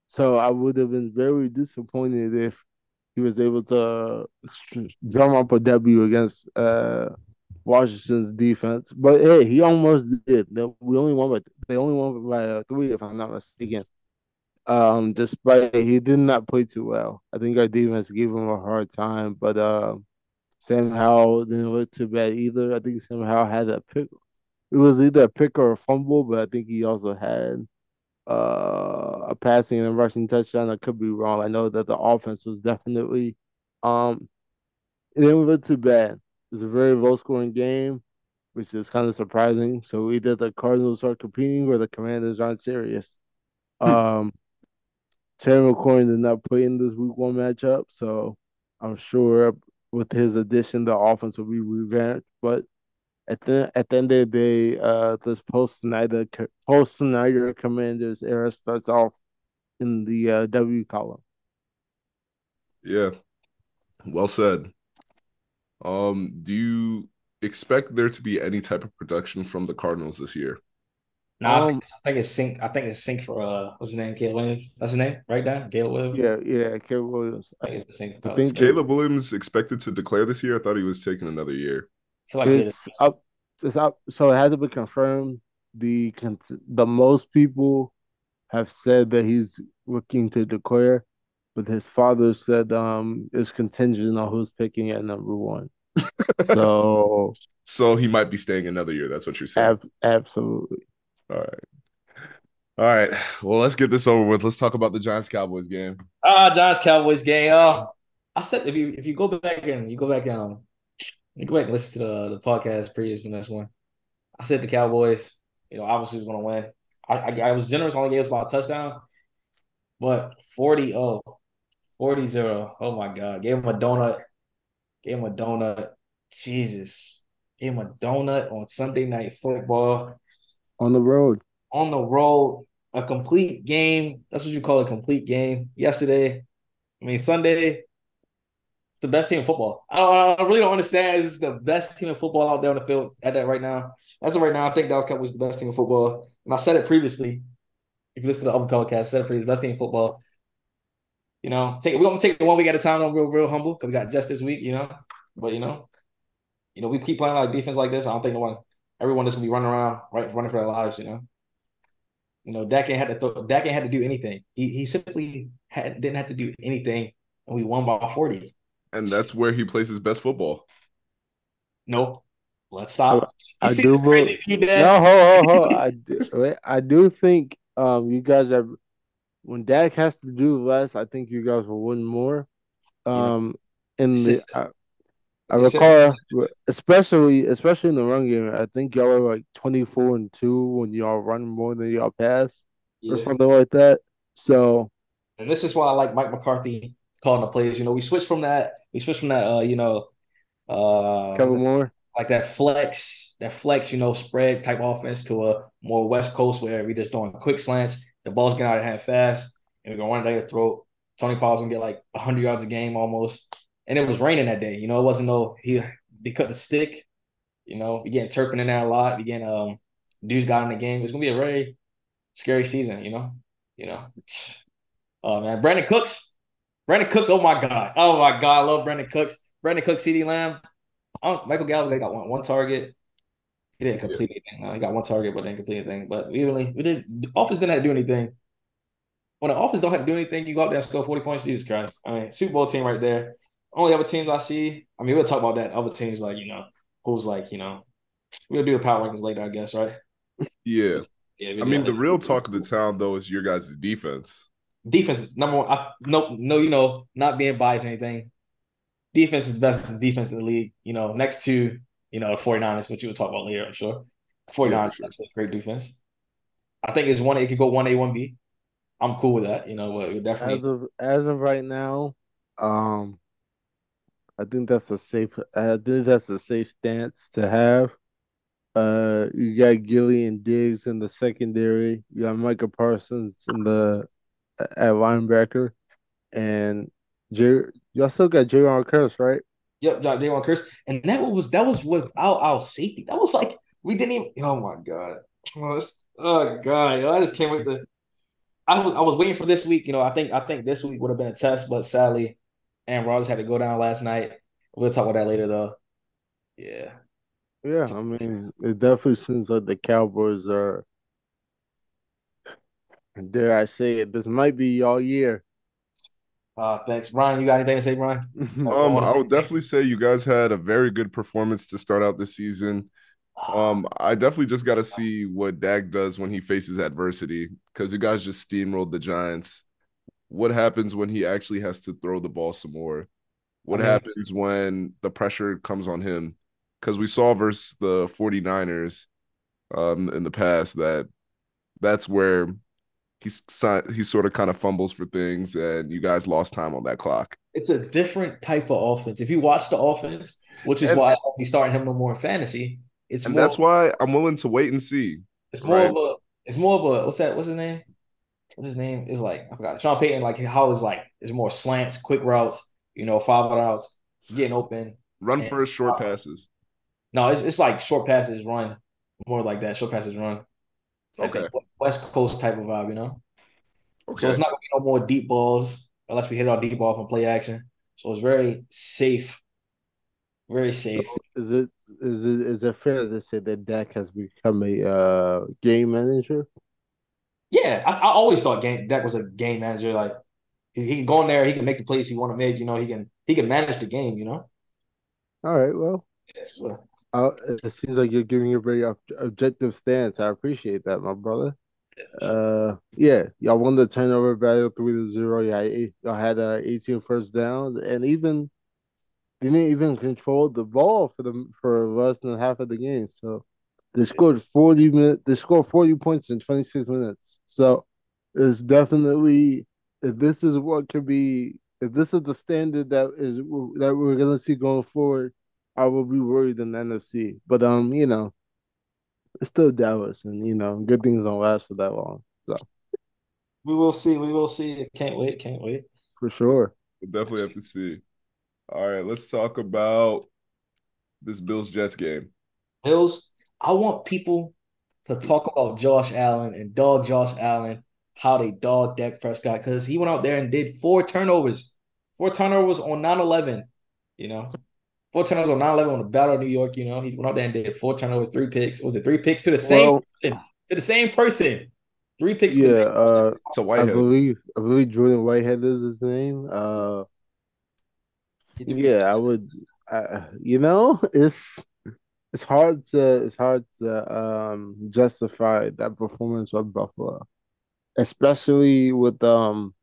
So I would have been very disappointed if he was able to drum up a W against uh Washington's defense. But hey, he almost did. We only won, but they only won by uh, three, if I'm not mistaken. Um, despite he did not play too well. I think our defense gave him a hard time, but uh, Sam Howell didn't look too bad either. I think Sam Howell had a pick. It was either a pick or a fumble, but I think he also had uh, a passing and a rushing touchdown. I could be wrong. I know that the offense was definitely um, it didn't look too bad. It's a very low scoring game, which is kind of surprising. So either the Cardinals are competing or the Commanders aren't serious. Hmm. um, Terry McLaurin did not play in this week one matchup, so I'm sure with his addition, the offense will be revamped. But at the at the end of the day, uh, this post Snyder post Snyder Commanders era starts off in the uh, W column. Yeah, well said. Um, do you expect there to be any type of production from the Cardinals this year? Nah, Um, I think it's sync. I think it's sync for uh, what's his name? Caleb Williams. That's his name, right? Down, Caleb Williams. yeah, yeah, Caleb Williams. I think it's sync. I think Caleb Williams expected to declare this year. I thought he was taking another year. I like It's it's up. It's up. So it hasn't been confirmed. The the most people have said that he's looking to declare, but his father said um it's contingent on who's picking at number one. So So he might be staying another year. That's what you're saying. ab- absolutely. All right. All right. Well, let's get this over with. Let's talk about the Giants Cowboys game. ah Giants Cowboys game. Oh, I said if you if you go back and you go back um you go back and listen to the the podcast previous from this one. I said the Cowboys, you know, obviously was going to win. I, I I was generous, only gave us about a touchdown, but 40 0, 40 0. Oh my God. Gave him a donut. Gave him a donut. Jesus. Gave him a donut on Sunday night football On the road. on the road. A complete game. That's what you call a complete game. Yesterday, I mean, Sunday, the best team in football. I, I really don't understand. It's the best team in football out there on the field at that right now. As of right now, I think Dallas Cowboys is the best team in football. And I said it previously. If you listen to the other podcast, I said it for the best team in football. You know, take we're gonna take it one week at a time. I'm real, real humble because we got just this week, you know. But you know, you know, we keep playing like defense like this. I don't think no one, everyone is gonna be running around, right, running for their lives, you know. You know, Dak ain't had to throw, Dak ain't had to do anything. He he simply had, didn't have to do anything, and we won by forty. And that's where he plays his best football. No, let's stop. I You see do crazy believe- view, No, Dad? ho, ho, ho. I do, wait, I do think um you guys have when Dak has to do less, I think you guys will win more. Um, in the I, I recall, especially especially in the run game, I think y'all are like twenty four and two when y'all run more than y'all pass or something like that. So And this is why I like Mike McCarthy calling the plays. You know, we switched from that. We switched from that. Uh, you know, uh, Kellen Moore, like that flex, that flex, you know, spread type offense to a more West Coast where we just doing quick slants. The ball's getting out of hand fast, and we're gonna run it down your throat. Tony Pollard's gonna get like hundred yards a game almost. And it was raining that day. You know, it wasn't no he they couldn't stick. You know, we getting Turpin in there a lot. We getting um dudes got in the game. It's gonna be a very scary season. You know, you know. Oh man, Brandin Cooks, Brandin Cooks. Oh my god, oh my god, I love Brandin Cooks. Brandin Cooks, CeeDee Lamb. Oh, Michael Gallup they got one, one target. He didn't complete anything. No, he got one target, but didn't complete anything. But we really, we didn't. The offense didn't have to do anything. When the offense don't have to do anything, you go out there and score forty points. Jesus Christ! I mean, Super Bowl team right there. Only other teams I see. I mean, we'll talk about that. Other teams like you know, who's like you know, we'll do the power rankings later, I guess, right? Yeah. Yeah. I mean, the real talk of the town, though, is your guys' defense. Defense number one. I, no, no, you know, not being biased or anything. Defense is the best defense in the league. You know, next to you know the 49ers, which you will talk about later, I'm sure. 49ers, Yeah, sure. that's a great defense. I think it's one. It could go one A, one B. I'm cool with that. You know, but it definitely. as of as of right now, um, I think that's a safe. I think that's a safe stance to have. Uh, you got Gilly and Diggs in the secondary. You got Micah Parsons in the at linebacker, and J. y'all still got Jayron Kearse, right? Yep, J- Jalen Kearse, and that was that was without our safety. That was like we didn't even. Oh my god! Oh, oh god! I just can't wait to. I was I was waiting for this week. You know, I think I think this week would have been a test, but sadly, Aaron Rodgers had to go down last night. We'll talk about that later, though. Yeah, Yeah, I mean, it definitely seems like the Cowboys are. Dare I say it? This might be all year. uh, thanks, Brian. You got anything to say, Brian? Um, I would definitely say you guys had a very good performance to start out this season. Um, I definitely just got to see what Dak does when he faces adversity because you guys just steamrolled the Giants. What happens when he actually has to throw the ball some more? What I mean- happens when the pressure comes on him? Because we saw versus the 49ers um, in the past that that's where he's he sort of kind of fumbles for things and you guys lost time on that clock. it's a different type of offense. If you watch the offense, which is And- why I won't be starting him no more in fantasy, it's And more. that's why I'm willing to wait and see. It's more Right. of a. It's more of a. What's that? What's his name? What's his name? Is like I forgot. Sean Payton. Like how is like it's more slants, quick routes. You know, five routes, getting open. Run And- first, short uh, passes. No, it's it's like short passes, run more like that. Short passes, run. Okay. West Coast type of vibe, you know. Okay. So it's not gonna be no more deep balls unless we hit our deep ball from play action. So it's very safe, very safe. So is it is it is it fair to say that Dak has become a uh, game manager? Yeah, I, I always thought game Dak was a game manager. Like he, he can go in there, he can make the plays he want to make. You know, he can he can manage the game. You know. All right. Well, Yeah. Uh, it seems like you're giving a very ob- objective stance. I appreciate that, my brother. Uh, yeah, y'all won the turnover battle three to zero. Yeah, y'all had uh, 18 first downs, and even didn't even control the ball for the for less than half of the game. So they scored 40 minutes. They scored 40 points in 26 minutes. So it's definitely if this is what could be if this is the standard that is that we're gonna see going forward, I will be worried in the NFC. But um, you know, it's still Dallas, and you know, good things don't last for that long. So We will see. We will see. Can't wait. Can't wait. for sure. We'll definitely have to see. All right, let's talk about this Bills Jets game. Bills. I want people to talk about Josh Allen and dog Josh Allen, how they dog Dak Prescott, because he went out there and did four turnovers. Four turnovers on 9-11, you know. Four turnovers on 9-11 on the Battle of New York, you know. He went out there and did four turnovers, three picks. Was it three picks to the same Well- person? To the same person. Three picks to the Yeah, same person. uh, It's a I Whitehead. I believe I believe Jordan Whitehead is his name. Uh, yeah, I would. Uh, you know, it's it's hard to it's hard to um justify that performance of Buffalo, especially with um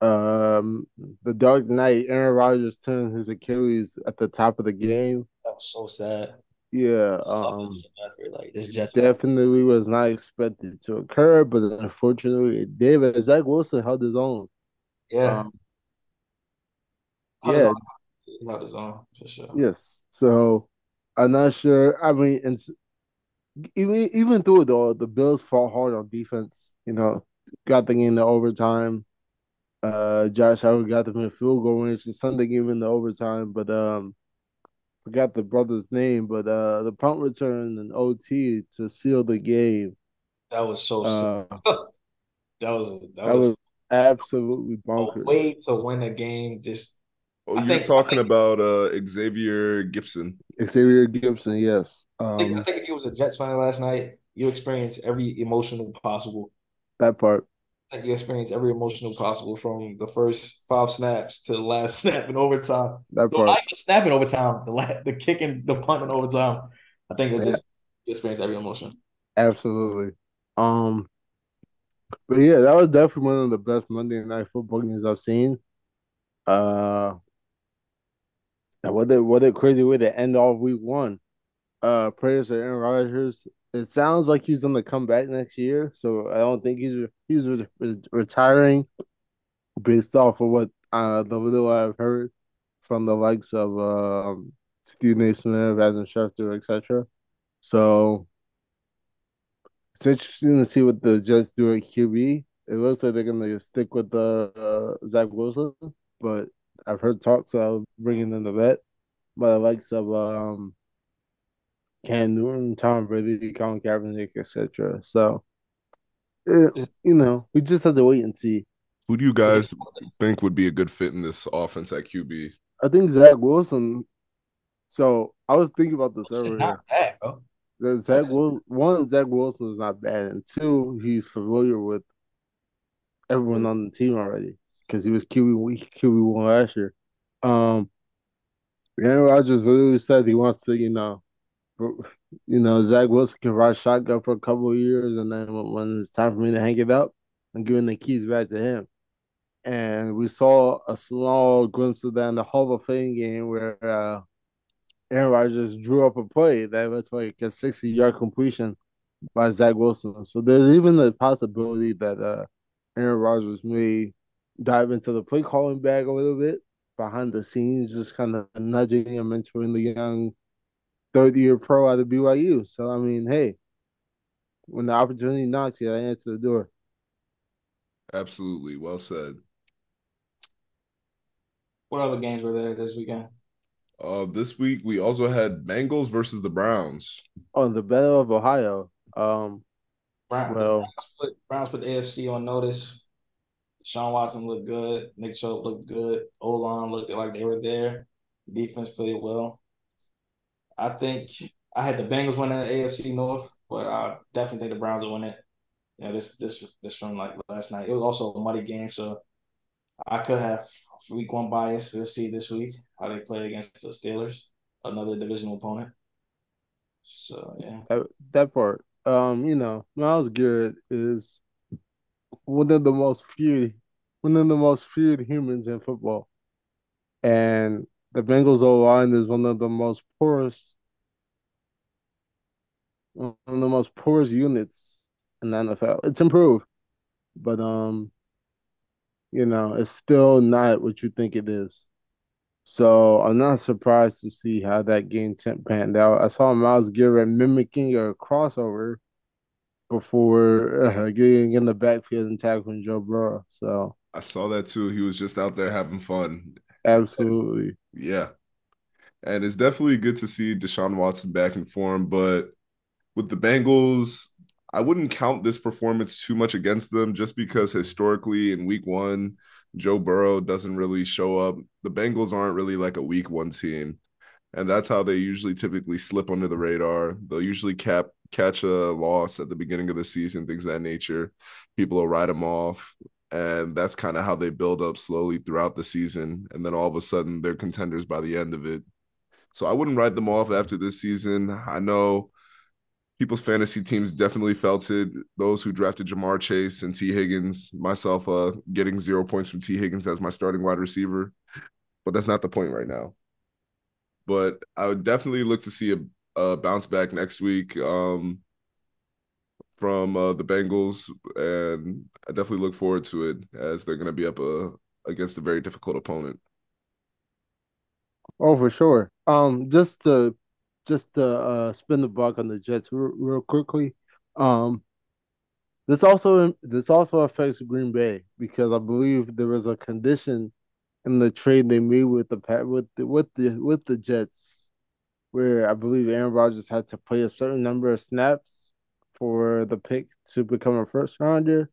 um the Dark Knight. Aaron Rodgers turned his Achilles at the top of the game. That was so sad. Yeah, um, is so bad for, like this just definitely was not expected to occur, but unfortunately it did. But Zach Wilson held his own. yeah. Um, yeah. He held his own for sure. Yes. So I'm not sure. I mean, and even even through it all, the Bills fought hard on defense. You know, got the game to overtime. Uh, Josh Allen got them in field goal range. The Sunday game in the overtime, but um, forgot the brother's name. But uh, the punt return and OT to seal the game. That was so Uh, sick. That was that, that was, was absolutely a bonkers. way to win a game. Just Oh, I you're think- talking think- about uh, Xavier Gipson. Xavier Gipson, yes. I think, I Um, think if you was a Jets fan last night, you experienced every emotional possible. that part. I think you experience every emotional possible from the first five snaps to the last snap in overtime. That part. not even snap in overtime. The la- the kicking, the punt in overtime. I think it was Yeah. just you experienced every emotion. Absolutely. Um, but yeah, that was definitely one of the best Monday Night Football games I've seen. Uh, and what a what a crazy way to end off week one. Uh, prayers to Aaron Rodgers. It sounds like he's gonna come back next year, so I don't think he's he's re- re- retiring based off of what uh the little I've heard from the likes of um Stephen A. Smith, Adam Schefter, etc. So it's interesting to see what the Jets do at QB. It looks like they're gonna stick with the uh, Zach Wilson, but I've heard talks of bringing in the vet by the likes of um Cam Newton, Tom Brady, Colin Kaepernick, etc. So, eh, you know, we just have to wait and see. Who do you guys think would be a good fit in this offense at QB? I think Zach Wilson. So I was thinking about this It's earlier. not bad, bro. That Zach Wil- one, Zach Wilson is not bad, and two, he's familiar with everyone on the team already because he was QB week QB one last year. Um, Aaron Rodgers literally said he wants to, you know, you know, Zach Wilson can ride shotgun for a couple of years, and then when, it's time for me to hang it up, I'm giving the keys back to him. And we saw a small glimpse of that in the Hall of Fame game where uh, Aaron Rodgers drew up a play that was like a 60 yard completion by Zach Wilson. So there's even the possibility that uh, Aaron Rodgers may dive into the play calling bag a little bit behind the scenes, just kind of nudging and mentoring the young third year pro out of BYU. So, I mean, hey, when the opportunity knocks, you gotta answer the door. Absolutely. Well said. What other games were there this weekend? Uh, this week we also had Bengals versus the Browns. Oh, the Battle of Ohio. Um, Brown, well, Browns put, Browns put the AFC on notice. Sean Watson looked good. Nick Chubb looked good. O-line looked like they were there. Defense played well. I think I had the Bengals winning the AFC North, but I definitely think the Browns will win it. Yeah, this this this from like last night. It was also a muddy game, so I could have week one bias. We'll see this week how they play against the Steelers, another divisional opponent. So yeah, that, that part. Um, you know, Myles Garrett is one of the most feared, one of the most feared humans in football, and the Bengals O line is one of the most porous, one of the most porous units in the NFL. It's improved, but um, you know, it's still not what you think it is. So I'm not surprised to see how that game temp panned out. I saw Myles Garrett mimicking a crossover before uh, getting in the backfield and tackling Joe Burrow. So I saw that too. He was just out there having fun. Absolutely. Yeah. And it's definitely good to see Deshaun Watson back in form. But with the Bengals, I wouldn't count this performance too much against them just because historically in week one, Joe Burrow doesn't really show up. The Bengals aren't really like a week one team. And that's how they usually typically slip under the radar. They'll usually cap catch a loss at the beginning of the season, things of that nature. People will write them off. And that's kind of how they build up slowly throughout the season. And then all of a sudden they're contenders by the end of it. So I wouldn't write them off after this season. I know people's fantasy teams definitely felt it. Those who drafted Ja'Marr Chase and Tee Higgins, myself uh, getting zero points from Tee Higgins as my starting wide receiver. But that's not the point right now. But I would definitely look to see a, a bounce back next week um, from uh, the Bengals. And I definitely look forward to it as they're going to be up uh, against a very difficult opponent. Oh, for sure. Um, just to just to uh, spin the buck on the Jets real, real quickly. Um, this also this also affects Green Bay because I believe there was a condition in the trade they made with the with the with the with the Jets where I believe Aaron Rodgers had to play a certain number of snaps for the pick to become a first rounder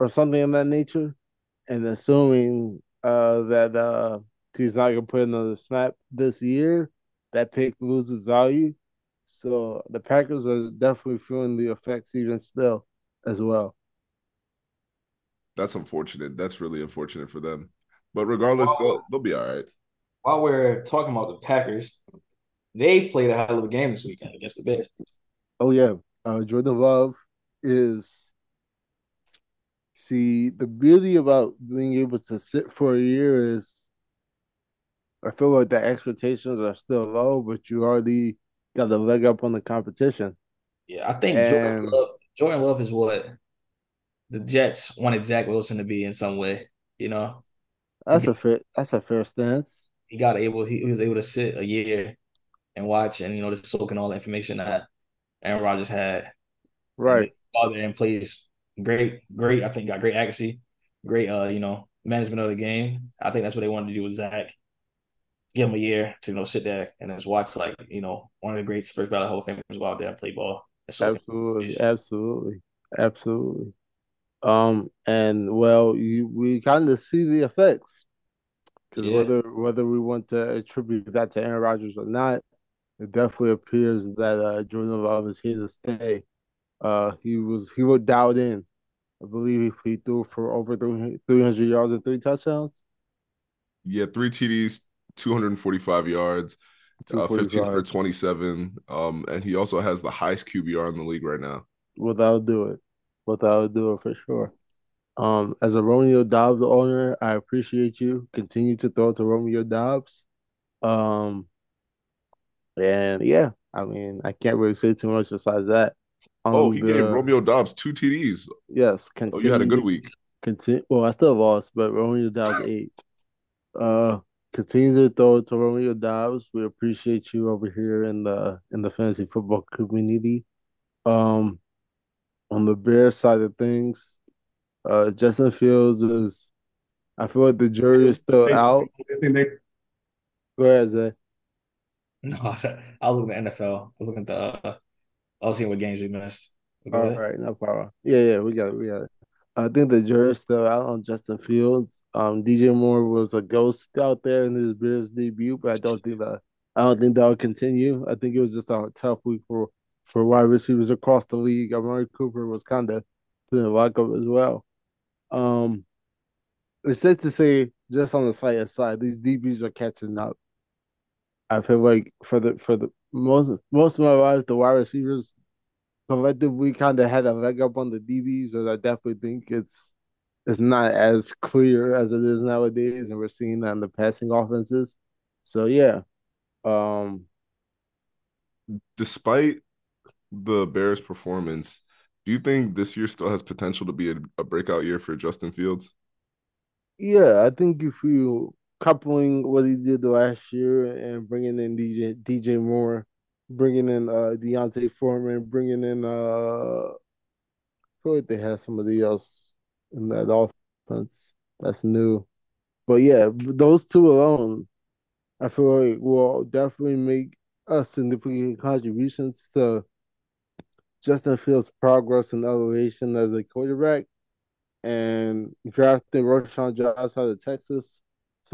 or something of that nature. And assuming uh, that uh, he's not gonna put another snap this year, that pick loses value. So the Packers are definitely feeling the effects even still as well. That's unfortunate. That's really unfortunate for them. But regardless, while, they'll, they'll be all right. While we're talking about the Packers, they played a hell of a game this weekend against the Bears. Oh yeah, uh, Jordan Love is. See, the beauty about being able to sit for a year is I feel like the expectations are still low, but you already got the leg up on the competition. Yeah, I think and, Jordan Love, Jordan Love is what the Jets wanted Zach Wilson to be in some way. You know, that's a fair that's a fair stance. He got able he, he was able to sit a year and watch and you know just soaking all the information that Aaron Rodgers had. Right. And, and plays great, great. I think got great accuracy, great uh, you know, management of the game. I think that's what they wanted to do with Zach give him a year to you know sit there and just watch like you know one of the greats first ballot Hall of Famers go out there and play ball. So absolutely, absolutely, absolutely. Um, and well, you we kind of see the effects because yeah. whether whether we want to attribute that to Aaron Rodgers or not, it definitely appears that uh, Jordan Love is here to stay. Uh, he was he was dialed in. I believe he threw for over 300 yards and three touchdowns. Yeah, three TDs, 245 yards, uh, 15 for 27. Um, and he also has the highest QBR in the league right now. Without do it, without do it for sure. Um, as a Romeo Doubs owner, I appreciate you. Continue to throw to Romeo Doubs. Um, and yeah, I mean, I can't really say too much besides that. Um, oh, he the, gave Romeo Doubs two TDs. Yes, continue, oh, you had a good week. Continue. Well, I still lost, but Romeo Doubs eight. Uh, continue to throw to Romeo Doubs. We appreciate you over here in the in the fantasy football community. Um, on the Bears side of things, uh, Justin Fields is. I feel like the jury is still out. Go ahead, Zay. No, I was looking at the NFL. I was looking at the. Uh, I was seeing what games we missed. All ahead. right, no problem. Yeah, yeah, we got it. We got it. I think the jury's still out on Justin Fields. Um, DJ Moore was a ghost out there in his Bears debut, but I don't think that I don't think that will continue. I think it was just a tough week for for wide receivers across the league. Amari Cooper was kind of didn't like up as well. Um, it's safe to say, just on the slight aside, these DBs are catching up. I feel like for the for the most most of my life, the wide receivers collectively kind of had a leg up on the DBs, but I definitely think it's it's not as clear as it is nowadays, and we're seeing that in the passing offenses. So yeah, um, Despite the Bears' performance, do you think this year still has potential to be a, a breakout year for Justin Fields? yeah, I think if you coupling what he did last year and bringing in DJ DJ Moore, bringing in uh D'Onta Foreman, bringing in uh, I feel like they have somebody else in that offense that's new. But yeah, those two alone, I feel like will definitely make a significant contributions to Justin Fields' progress and elevation as a quarterback. And drafting Roschon Johnson out of Texas,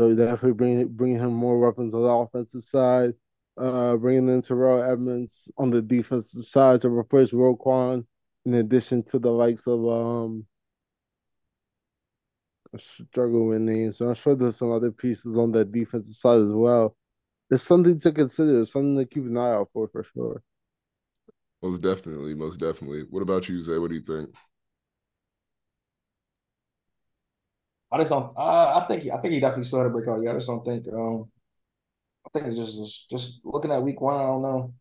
so definitely bringing bring him more weapons on the offensive side. Uh, bringing in Terrell Edmunds on the defensive side to replace Roquan, in addition to the likes of um struggle with names. So I'm sure there's some other pieces on the defensive side as well. It's something to consider, something to keep an eye out for for sure. Most definitely, most definitely. What about you, Zay? What do you think? I just don't. Uh, I think he, I think he definitely still had a breakout. Yeah, I just don't think. Um, I think it's just just, looking at week one. I don't know.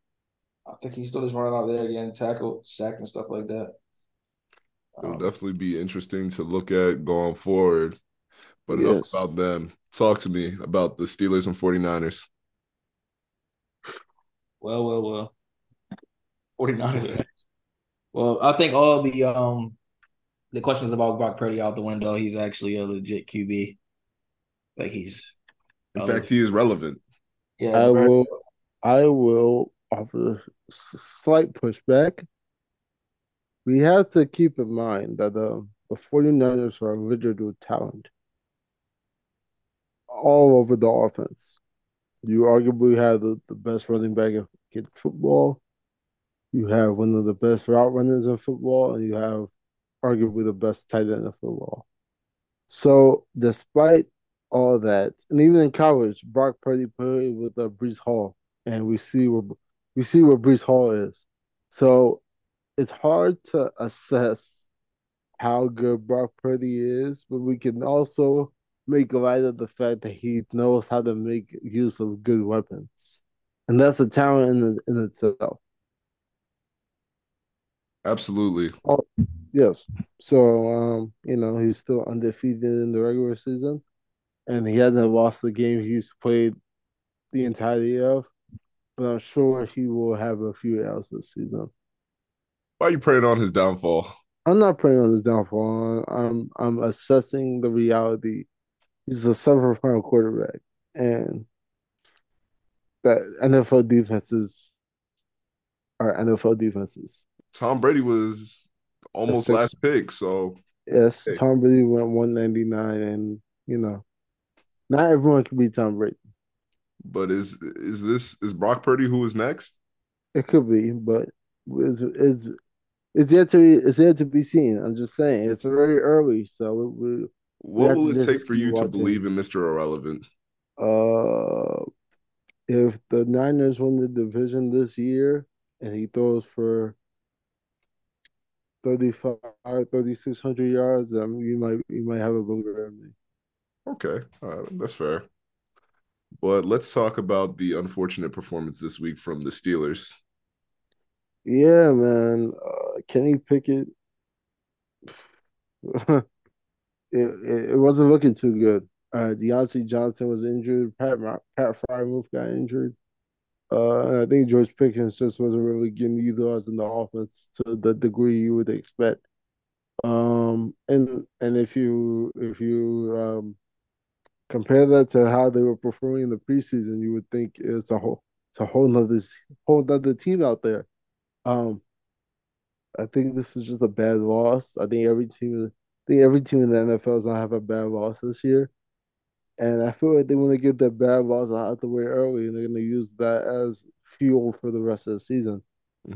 I think he's still just running out there again, tackled, sacked, and stuff like that. It'll Um, definitely be interesting to look at going forward. But enough about them. Talk to me about the Steelers and 49ers. well, well, well. 49ers. Well, I think all the um the questions about Brock Purdy out the window. He's actually a legit QB. Like he's In fact, he is relevant. yeah. I very- will I will offer s- slight pushback. We have to keep in mind that the, the 49ers are littered with talent all over the offense. You arguably have the, the best running back in in football. You have one of the best route runners in football, and you have arguably the best tight end in football. So, despite all that, and even in college, Brock Purdy played with uh, Breece Hall, and we see where we see where Breece Hall is. So, it's hard to assess how good Brock Purdy is, but we can also make light of the fact that he knows how to make use of good weapons, and that's a talent in in itself. Absolutely. Oh, yes. So, um, you know, he's still undefeated in the regular season, and he hasn't lost the game he's played the entirety of. But I'm sure he will have a few L's this season. Why are you praying on his downfall? I'm not praying on his downfall. I'm I'm assessing the reality. He's a round quarterback, and that NFL defenses are NFL defenses. Tom Brady was almost six. last pick, so Yes, Hey. Tom Brady went 199, and you know, not everyone can be Tom Brady. but is is this is Brock Purdy who is next? It could be, but it's it's it's yet to be it's yet to be seen. I'm just saying it's very early, so we, we What will it take for you to believe in Mr. Irrelevant? uh if the Niners win the division this year and he throws for 35 3600 yards, um you might you might have a in me. Okay, uh, that's fair. But let's talk about the unfortunate performance this week from the Steelers. Yeah, man. Uh, Kenny Pickett it, it, it wasn't looking too good. Uh, Diontae Johnson was injured. Pat Pat Freiermuth got injured. Uh, and I think George Pickens just wasn't really getting utilized in the offense to the degree you would expect. Um, and and if you if you um compare that to how they were performing in the preseason, you would think it's a whole it's a whole nother whole nother team out there. Um, I think this was just a bad loss. I think every team, I think every team in the NFL is gonna have a bad loss this year, and I feel like they want to get that bad loss out of the way early, and they're gonna use that as fuel for the rest of the season.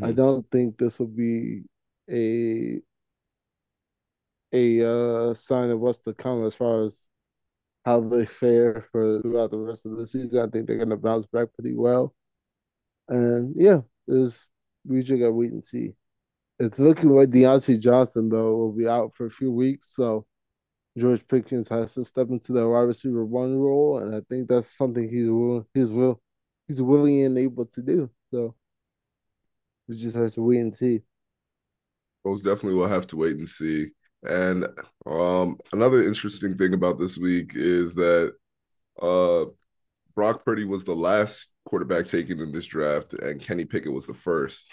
I Mhm. don't think this will be a a uh, sign of what's to come as far as how they fare for throughout the rest of the season. I think they're gonna bounce back pretty well, and yeah, is we just gotta wait and see. It's looking like Diontae Johnson though will be out for a few weeks, so George Pickens has to step into the wide receiver one role, and I think that's something he's will he's will he's willing and able to do. So we just have to wait and see. Most definitely we'll have to wait and see. And um, another interesting thing about this week is that uh, Brock Purdy was the last quarterback taken in this draft, and Kenny Pickett was the first.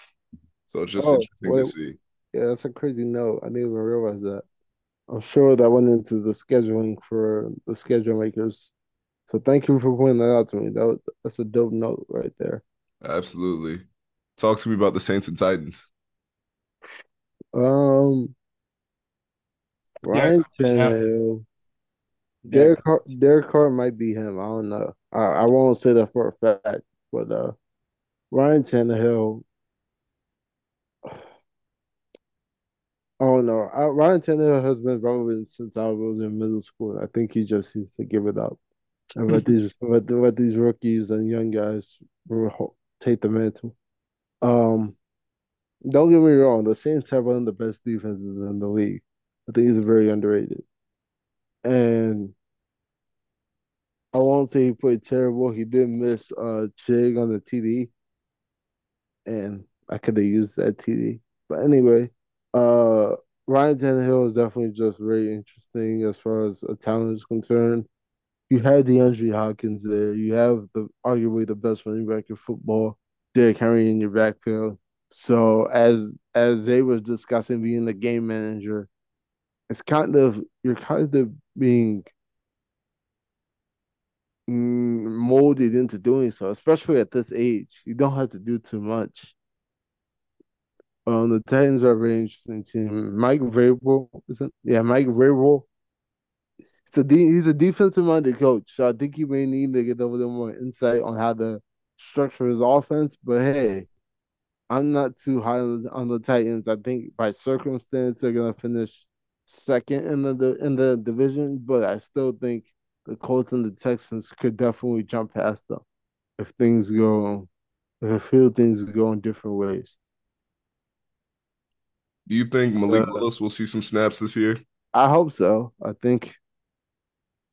So it's just Oh, interesting to see. yeah, that's a crazy note. I didn't even realize that. I'm sure that went into the scheduling for the schedule makers. So thank you for pointing that out to me. That was, that's a dope note right there. Absolutely. Talk to me about the Saints and Titans. Um, Ryan Derek Carr is. Tannehill, Derek Derek Carr, Carr. Derek Carr might be him. I don't know. I, I won't say that for a fact, but uh, Ryan Tannehill. I don't. I, Ryan Tannehill has been relevant since I was in middle school. I think he just needs to give it up and let these let, let these rookies and young guys take the mantle. Um, don't get me wrong. The Saints have one of the best defenses in the league. I think he's very underrated, and I won't say he played terrible. He did miss uh Chig on the TD, and I could have used that TD. But anyway, uh, Ryan Tannehill is definitely just very interesting as far as a talent is concerned. You have DeAndre Hopkins there. You have the arguably the best running back in football, Derrick Henry in your backfield. So as as they were discussing being the game manager, it's kind of you're kind of being mm, molded into doing so, especially at this age. You don't have to do too much. Um, the Titans are a very interesting team. Mike Vrabel, isn't? Yeah, Mike Vrabel. He's a de- he's a defensive minded coach, so I think he may need to get a little more insight on how to structure his offense. But hey, I'm not too high on the, on the Titans. I think by circumstance they're gonna finish second in the in the division, but I still think the Colts and the Texans could definitely jump past them if things go if a few things go in different ways. Do you think Malik Uh, Willis will see some snaps this year? I hope so. I think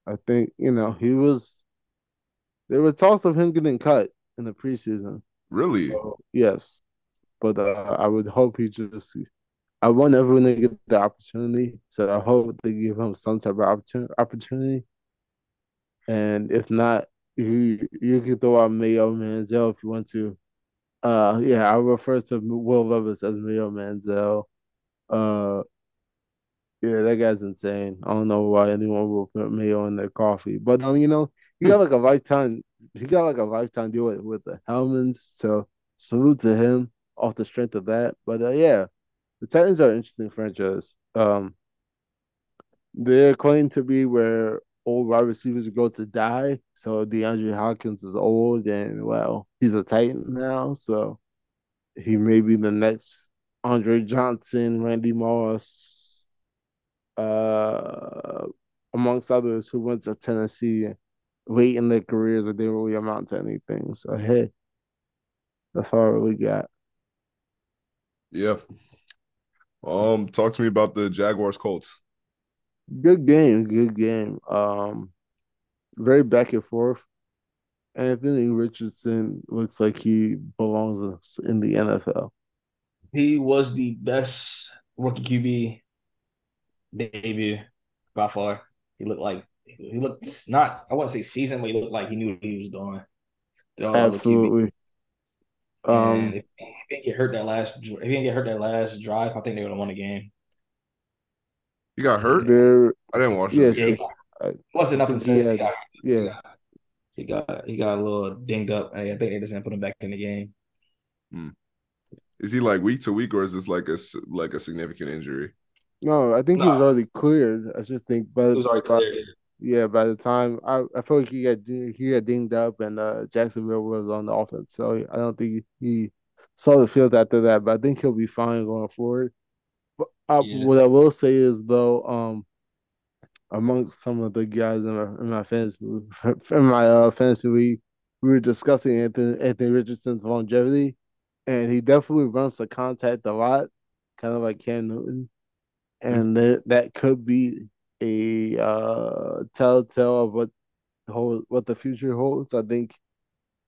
I think you know he was. There were talks of him getting cut in the preseason. Really? So, yes, but uh, I would hope he just. I want everyone to get the opportunity, so I hope they give him some type of opportunity. Opportunity, and if not, you you can throw out Mayo Manziel if you want to. Uh, yeah, I refer to Will Levis as Mayo Manziel. Uh, yeah, that guy's insane. I don't know why anyone will put me on their coffee, but um, you know, he got like a lifetime. He got like a lifetime deal with, with the Hellmann's, so salute to him off the strength of that. But uh, yeah, the Titans are an interesting franchise. Um, they're claimed to be where old wide receivers go to die. So DeAndre Hopkins is old, and well, he's a Titan now, so he may be the next Andre Johnson, Randy Moss, uh, amongst others who went to Tennessee late in their careers that didn't really amount to anything. So hey, that's all we got. Yeah. Um, talk to me about the Jaguars Colts. Good game, good game. Um, very back and forth. Anthony Richardson looks like he belongs in the NFL. He was the best rookie QB debut by far. He looked like he looked not I wouldn't say seasoned, but he looked like he knew what he was doing. They're all other QB. Absolutely. Um, if he didn't get hurt that last, if he didn't get hurt that last drive, I think they would have won the game. He got hurt? there, I didn't watch yes, it. Yeah, he got- I it wasn't nothing think he serious. He had, got, he yeah, he got, he got a little dinged up. I think they just didn't put him back in the game. Is he like week to week, or is this like a like a significant injury? No, I think he was already cleared. I just think, but he was already cleared. Yeah, by the time I, I feel like he got he got dinged up and uh, Jacksonville was on the offense, so I don't think he saw the field after that. But I think he'll be fine going forward. But uh, yeah. what I will say is though, um, amongst some of the guys in my in my fantasy in my uh, fantasy league, we were discussing Anthony Anthony Richardson's longevity, and he definitely runs the contact a lot, kind of like Cam Newton, and that that could be a uh, telltale of what hold what the future holds. I think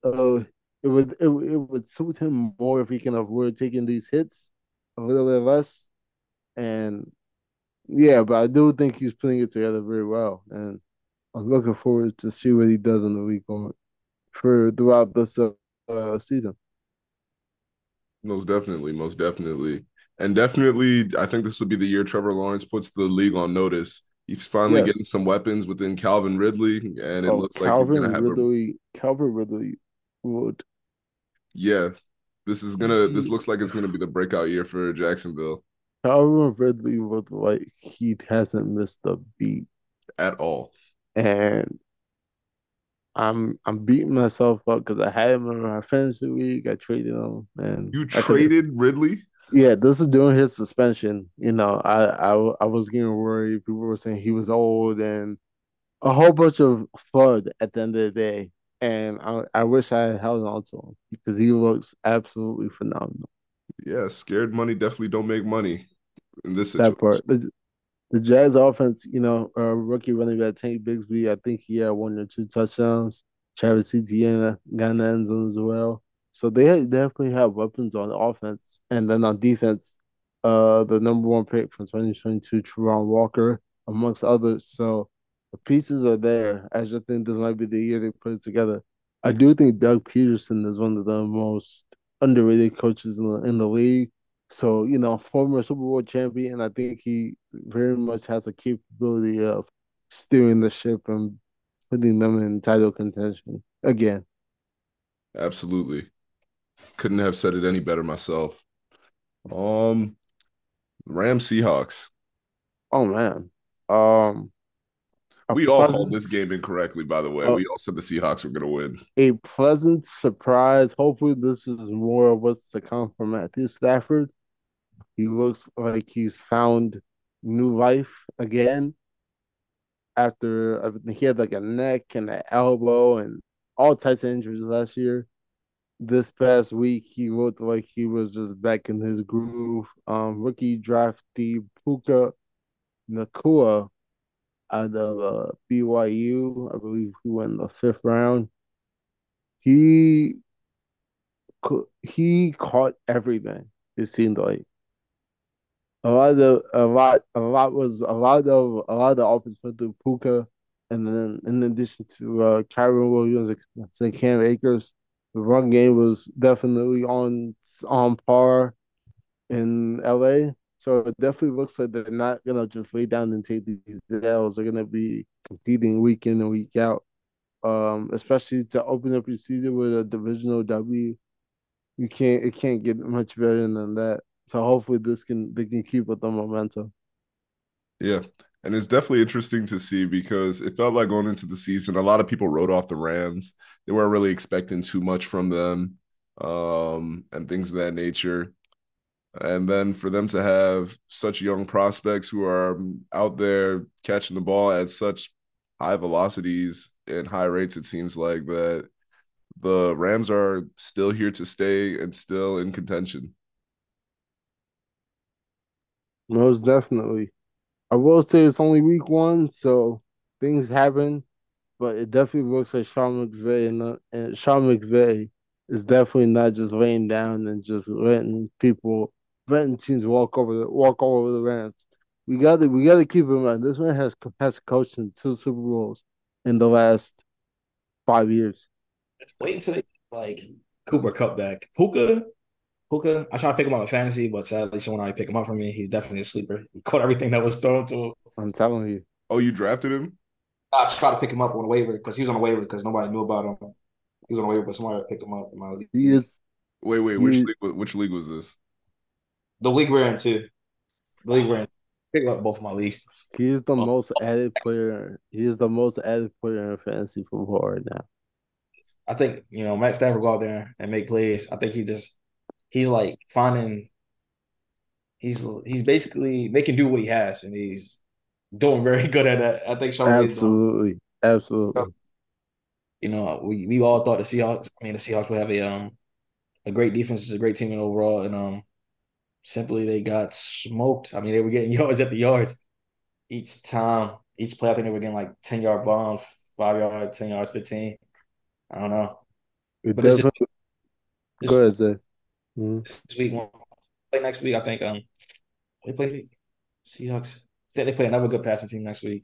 uh, it would it, it would suit him more if he can avoid taking these hits a little bit less. And yeah, but I do think he's putting it together very well, and I'm looking forward to see what he does in the week on for throughout this uh, season. Most definitely, most definitely. And definitely, I think this will be the year Trevor Lawrence puts the league on notice He's finally getting some weapons within Calvin Ridley, and it oh, looks like Calvin he's gonna have Ridley. A... Calvin Ridley would. Yeah, this is gonna. This looks like it's gonna be the breakout year for Jacksonville. Calvin Ridley would like he hasn't missed a beat at all, and I'm I'm beating myself up because I had him in my fantasy league. I traded him, and you traded Ridley. Yeah, this is during his suspension. You know, I, I I was getting worried. People were saying he was old and a whole bunch of FUD at the end of the day. And I, I wish I had held on to him because he looks absolutely phenomenal. Yeah, scared money definitely don't make money in this situation. That part. The, Jags offense, you know, uh, rookie running back Tank Bigsby, I think he had one or two touchdowns. Travis Etienne got in the end zone as well. So they definitely have weapons on offense, and then on defense, uh, the number one pick from 2022, Travon Walker, amongst others. So the pieces are there. I just think this might be the year they put it together. I do think Doug Pederson is one of the most underrated coaches in the in the league. So you know, former Super Bowl champion, I think he very much has a capability of steering the ship and putting them in title contention again. Absolutely. Couldn't have said it any better myself. Um, Ram Seahawks. Oh man. Um, we all pleasant, called this game incorrectly, by the way. Uh, we all said the Seahawks were going to win. A pleasant surprise. Hopefully, this is more of what's to come from Matthew Stafford. He looks like he's found new life again after he had like a neck and an elbow and all types of injuries last year this past week he looked like he was just back in his groove. Um, rookie draftee Puka Nacua out of uh, BYU, I believe he went in the fifth round. He he caught everything. It seemed like a lot of a lot a lot was a lot of a lot of the offense went through Puka, and then in addition to uh, Kyren Williams and Cam Akers the run game was definitely on on par in LA. So it definitely looks like they're not gonna just lay down and take these L's. They're gonna be competing week in and week out. Um, especially to open up your season with a divisional W. You can't it can't get much better than that. So hopefully this can they can keep with the momentum. Yeah. And it's definitely interesting to see because it felt like going into the season, a lot of people wrote off the Rams. They weren't really expecting too much from them um, and things of that nature. And then for them to have such young prospects who are out there catching the ball at such high velocities and high rates, it seems like that the Rams are still here to stay and still in contention. Most definitely. I will say it's only week one, so things happen, but it definitely looks like Sean McVay and, uh, and Sean McVay is definitely not just laying down and just letting people, letting teams walk over the walk all over the Rams. We got to we got to keep in mind this man has has coached in two Super Bowls in the last five years. Let's wait until they like Cooper Kupp back. Puka Puka, I tried to pick him up in fantasy, but sadly, someone already picked him up for me. He's definitely a sleeper. He caught everything that was thrown to him. I'm telling you. Oh, you drafted him? I tried to pick him up on a waiver because he was on a waiver because nobody knew about him. He was on a waiver, but somebody picked him up in my league. He is Wait, wait, which He- league, which league was this? The league we're in too. The league we're in. Pick up both of my leagues. He is the Oh. most added player. He is the most added player in fantasy football right now. I think you know Matt Stafford go out there and make plays. I think he just he's like finding. He's he's basically making do what he has, and he's doing very good at that. I think Sean Absolutely, absolutely. you know, we we all thought the Seahawks. I mean, the Seahawks would have a um a great defense, it's a great team overall, and um simply they got smoked. I mean, they were getting yards at the yards each time, each play. I think they were getting like ten yard bombs, five yard, ten yards, fifteen. I don't know. It But it's just- definitely. Go ahead, Zay. Mhm. this week, one play next week. I think um they play Seahawks. I think they play another good passing team next week.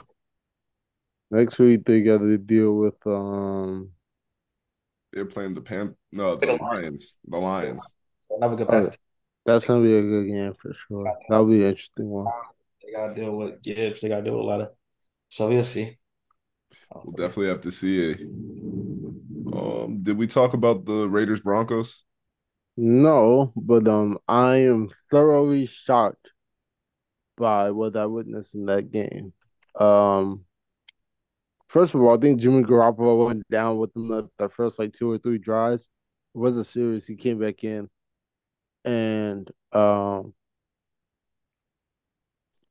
Next week they got to deal with um. They're playing the Pan. No, the Lions. The Lions. Another good Oh, passing team. That's gonna be a good game for sure. That'll be an interesting one. They gotta deal with Gibbs. They gotta deal with a lot of. So we'll see. We'll definitely have to see it. Um, did we talk about the Raiders Broncos? No, but um, I am thoroughly shocked by what I witnessed in that game. Um, first of all, I think Jimmy Garoppolo went down with them the, the first like two or three drives. It wasn't serious. He came back in, and um,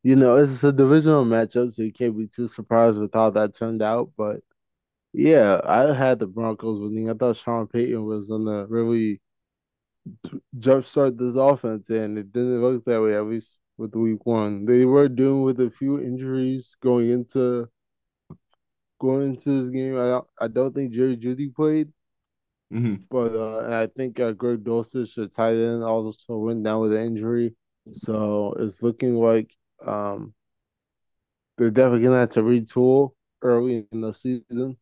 you know, it's a divisional matchup, so you can't be too surprised with how that turned out. But yeah, I had the Broncos winning. I thought Sean Payton was gonna really jumpstart this offense, and it didn't look that way at least with week one. They were dealing with a few injuries going into going into this game. I don't, I don't think Jerry Jeudy played, hmm but uh, and I think uh, Greg Dulcich, the tight end, also went down with an injury. So it's looking like um they're definitely gonna have to retool early in the season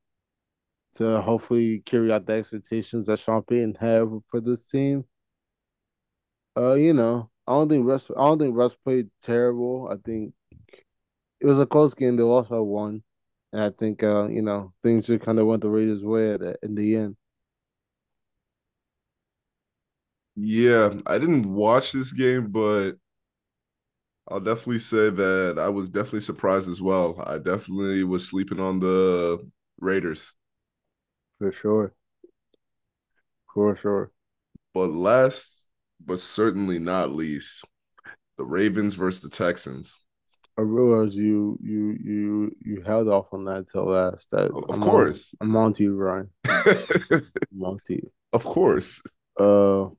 to hopefully carry out the expectations that Sean Payton have for this team. Uh, you know, I don't think Russ. I don't think Russ played terrible. I think it was a close game. They lost by one, and I think uh, you know, things just kind of went the Raiders' way at the, in the end. Yeah, I didn't watch this game, but I'll definitely say that I was definitely surprised as well. I definitely was sleeping on the Raiders. For sure. For sure. But last, but certainly not least, the Ravens versus the Texans. I realize you you you you held off on that till last. That Of I'm on- course. I'm on to you, Ryan. I'm on to you. of course. Uh, I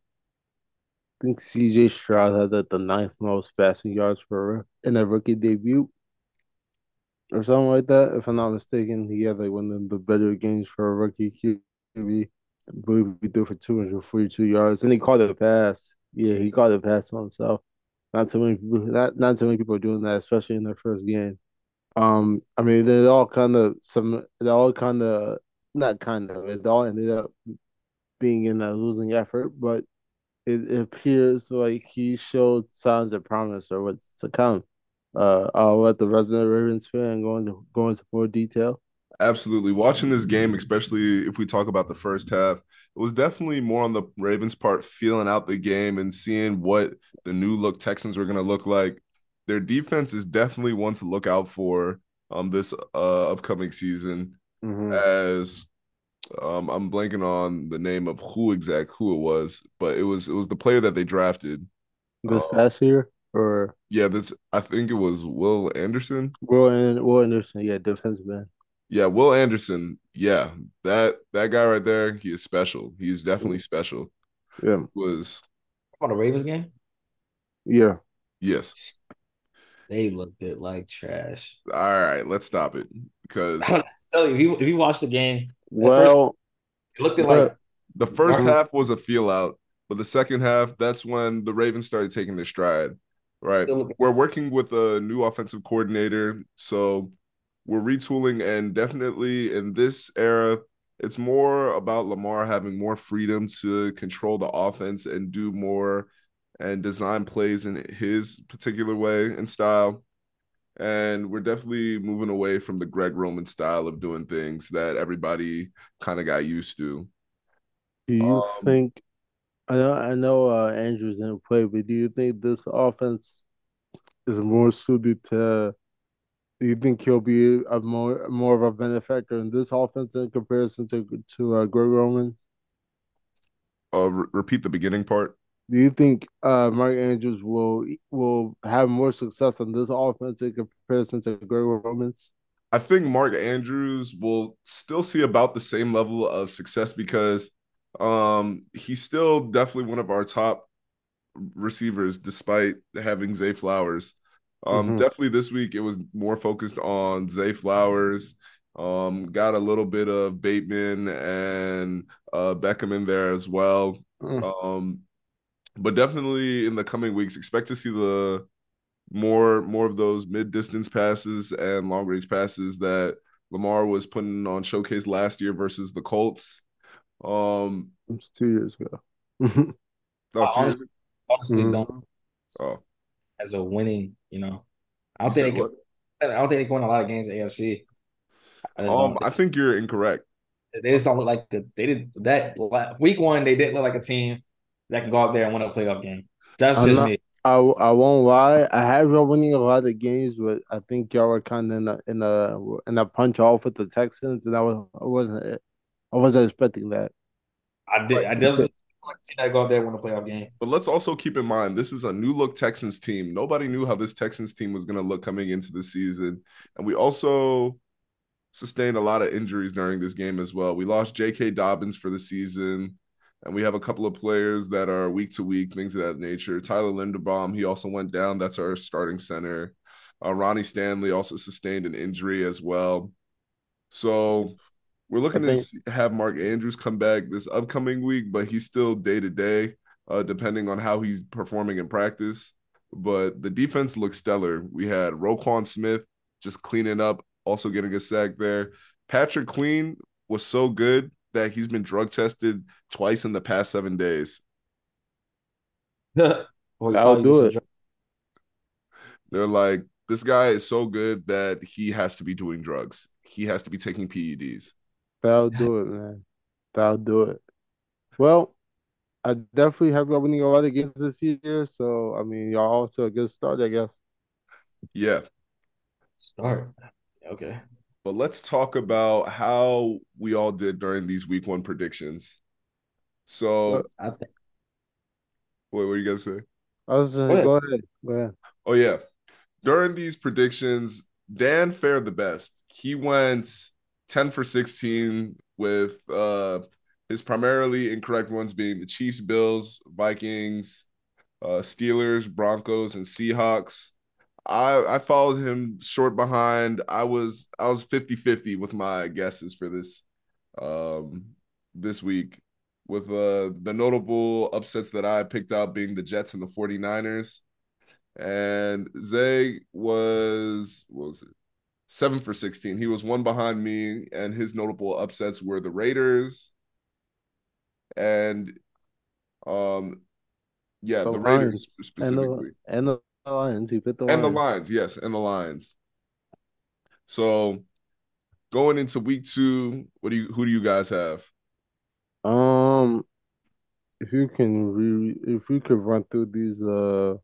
think CJ Stroud had the, the ninth most passing yards for in a rookie debut, or something like that. If I'm not mistaken, he had like one of the better games for a rookie QB. He threw for 242 yards, and he caught a pass. Yeah, he caught a pass to himself. Not too many people. Not not too many people are doing that, especially in their first game. Um, I mean, it all kind of some. It all kind of not kind of. It all ended up being in a losing effort, but it, it appears like he showed signs of promise or what's to come. Uh, I'll let the resident Ravens fan go into go into more detail. Absolutely. Watching this game, especially if we talk about the first half, it was definitely more on the Ravens' part, feeling out the game and seeing what the new look Texans were going to look like. Their defense is definitely one to look out for um this uh upcoming season. Mhm. As um I'm blanking on the name of who exact who it was, but it was it was the player that they drafted. This Oh. past year, or Yeah, this I think it was Will Anderson. Will and Will Anderson, yeah, defensive man. Yeah, Will Anderson. Yeah, that that guy right there, he is special. He's definitely special. Yeah, Was On the Ravens game, yeah. yes. they looked it like trash. All right, let's stop it because I tell you, if you, if you watch the game, Well, it looked it like the first half was a feel out, but the second half, that's when the Ravens started taking their stride. Right. We're working with a new offensive coordinator, so we're retooling and definitely in this era, it's more about Lamar having more freedom to control the offense and do more and design plays in his particular way and style. And we're definitely moving away from the Greg Roman style of doing things that everybody kind of got used to. do you Um, think I know, I know, uh, Andrews didn't play, but do you think this offense is more suited to? Do you think he'll be a more more of a benefactor in this offense in comparison to to uh, Greg Roman? Uh, re- repeat the beginning part. Do you think uh, Mark Andrews will will have more success in this offense in comparison to Greg Roman's? I think Mark Andrews will still see about the same level of success because um, he's still definitely one of our top receivers, despite having Zay Flowers. Um, Mhm. definitely this week it was more focused on Zay Flowers. Um, got a little bit of Bateman and uh, Beckham in there as well. Mm. Um, but definitely in the coming weeks, expect to see the more more of those mid distance passes and long range passes that Lamar was putting on showcase last year versus the Colts. Um, It's two years ago. that was I two years honestly, honestly Mhm. don't Oh, as a winning. You know, I don't said think they what? can. I don't think they can win a lot of games in AFC. I Um, don't. I think you're incorrect. They just don't look like the. They did that week one. They didn't look like a team that can go out there and win a playoff game. That's I'm just not. me. I, I won't lie. I have y'all winning a lot of games, but I think y'all were kind of in a in a in a punch off with the Texans, and I was I wasn't I wasn't expecting that. I did. I definitely that go out there win a playoff game. But let's also keep in mind this is a new look Texans team. Nobody knew how this Texans team was going to look coming into the season, and we also sustained a lot of injuries during this game as well. We lost J.K. Dobbins for the season, and we have a couple of players that are week to week, things of that nature. Tyler Linderbaum, he also went down. That's our starting center. Uh, Ronnie Stanley also sustained an injury as well. So we're looking I to have Mark Andrews come back this upcoming week, but he's still day to day, uh, depending on how he's performing in practice. But the defense looks stellar. We had Roquan Smith just cleaning up, also getting a sack there. Patrick Queen was so good that he's been drug tested twice in the past seven days. Well, I'll do it. They're like, this guy is so good that he has to be doing drugs. He has to be taking PEDs. That'll do it, man. That'll do it. Well, I definitely have y'all winning a lot of games this year, so I mean, y'all off to a good start, I guess. Yeah. Start. Okay. But let's talk about how we all did during these week one predictions. So, Well- I think what were you guys say? I was just Go ahead. go ahead, go ahead. Oh yeah. During these predictions, Dan fared the best. He went 10 for 16 with uh his primarily incorrect ones being the Chiefs, Bills, Vikings, uh Steelers, Broncos, and Seahawks. I I followed him short behind. I was I was 50-50 with my guesses for this um this week with uh the notable upsets that I picked out being the Jets and the 49ers. And Zay was what was it? Seven for 16. He was one behind me, and his notable upsets were the Raiders and um yeah, The the, Raiders Lions. And specifically. the and the Lions. He picked the And the Lions. Lions, yes, and the Lions. So going into week two, what do you who do you guys have? Um, if you can re if you could run through these uh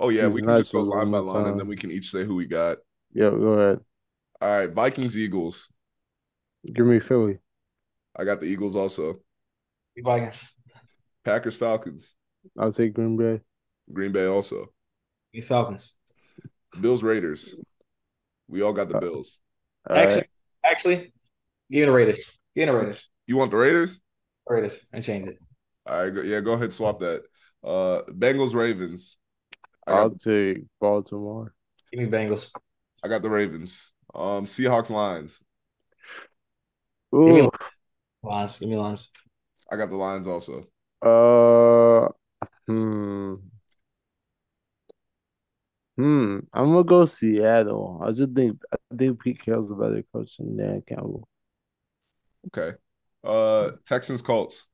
Oh yeah, we can just go line by line and then we can each say who we got. Yeah, go ahead. All right, Vikings, Eagles. Give me Philly. I got the Eagles also. Vikings. Packers, Falcons. I'll take Green Bay. Green Bay also. The Falcons. Bills, Raiders. We all got the Uh, Bills. All Actually, right. actually, give me the Raiders. Give me the Raiders. You want the Raiders? Raiders and change it. All right, go, yeah, go ahead, swap that. Uh Bengals, Ravens. I I'll take Baltimore. Give me Bengals. I got the Ravens. Um Seahawks, Lions. Give me Lions. Give me Lions. I got the Lions also. uh, hmm, hmm. I'm gonna go Seattle. I just think I think Pete Carroll's a better coach than Dan Campbell. Okay. Uh Texans, Colts.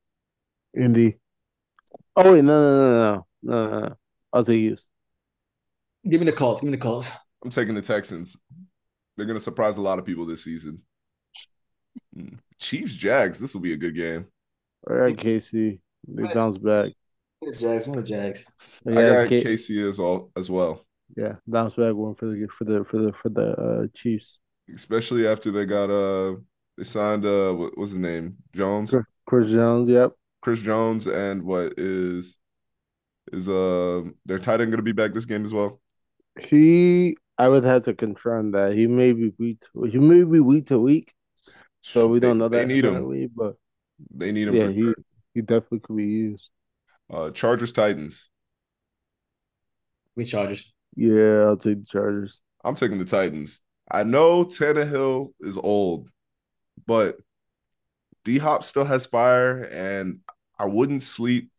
Indy. Oh wait, no, no, no, no, no, no, no. I'll take Houston. Give me the Colts. Give me the Colts. I'm taking the Texans. They're gonna surprise a lot of people this season. Hmm. Chiefs, Jags. This will be a good game. All right, KC. They bounce back. Jags. I'm the Jags. Yeah, I got K- KC as all as well, yeah, bounce back one for the for the for the for the uh, Chiefs. especially after they got uh they signed uh what was his name Jones, Chris, Chris Jones, yep. Chris Jones, and what is is uh their tight end going to be back this game as well? He, I would have to confirm that he may be week. To, he may be week to week, so we don't They- know They need him. But They need him. yeah, for he sure. he definitely could be used. Uh, Chargers Titans. We Chargers. Yeah, I'll take the Chargers. I'm taking the Titans. I know Tannehill is old, but D Hop still has fire, and I wouldn't sleep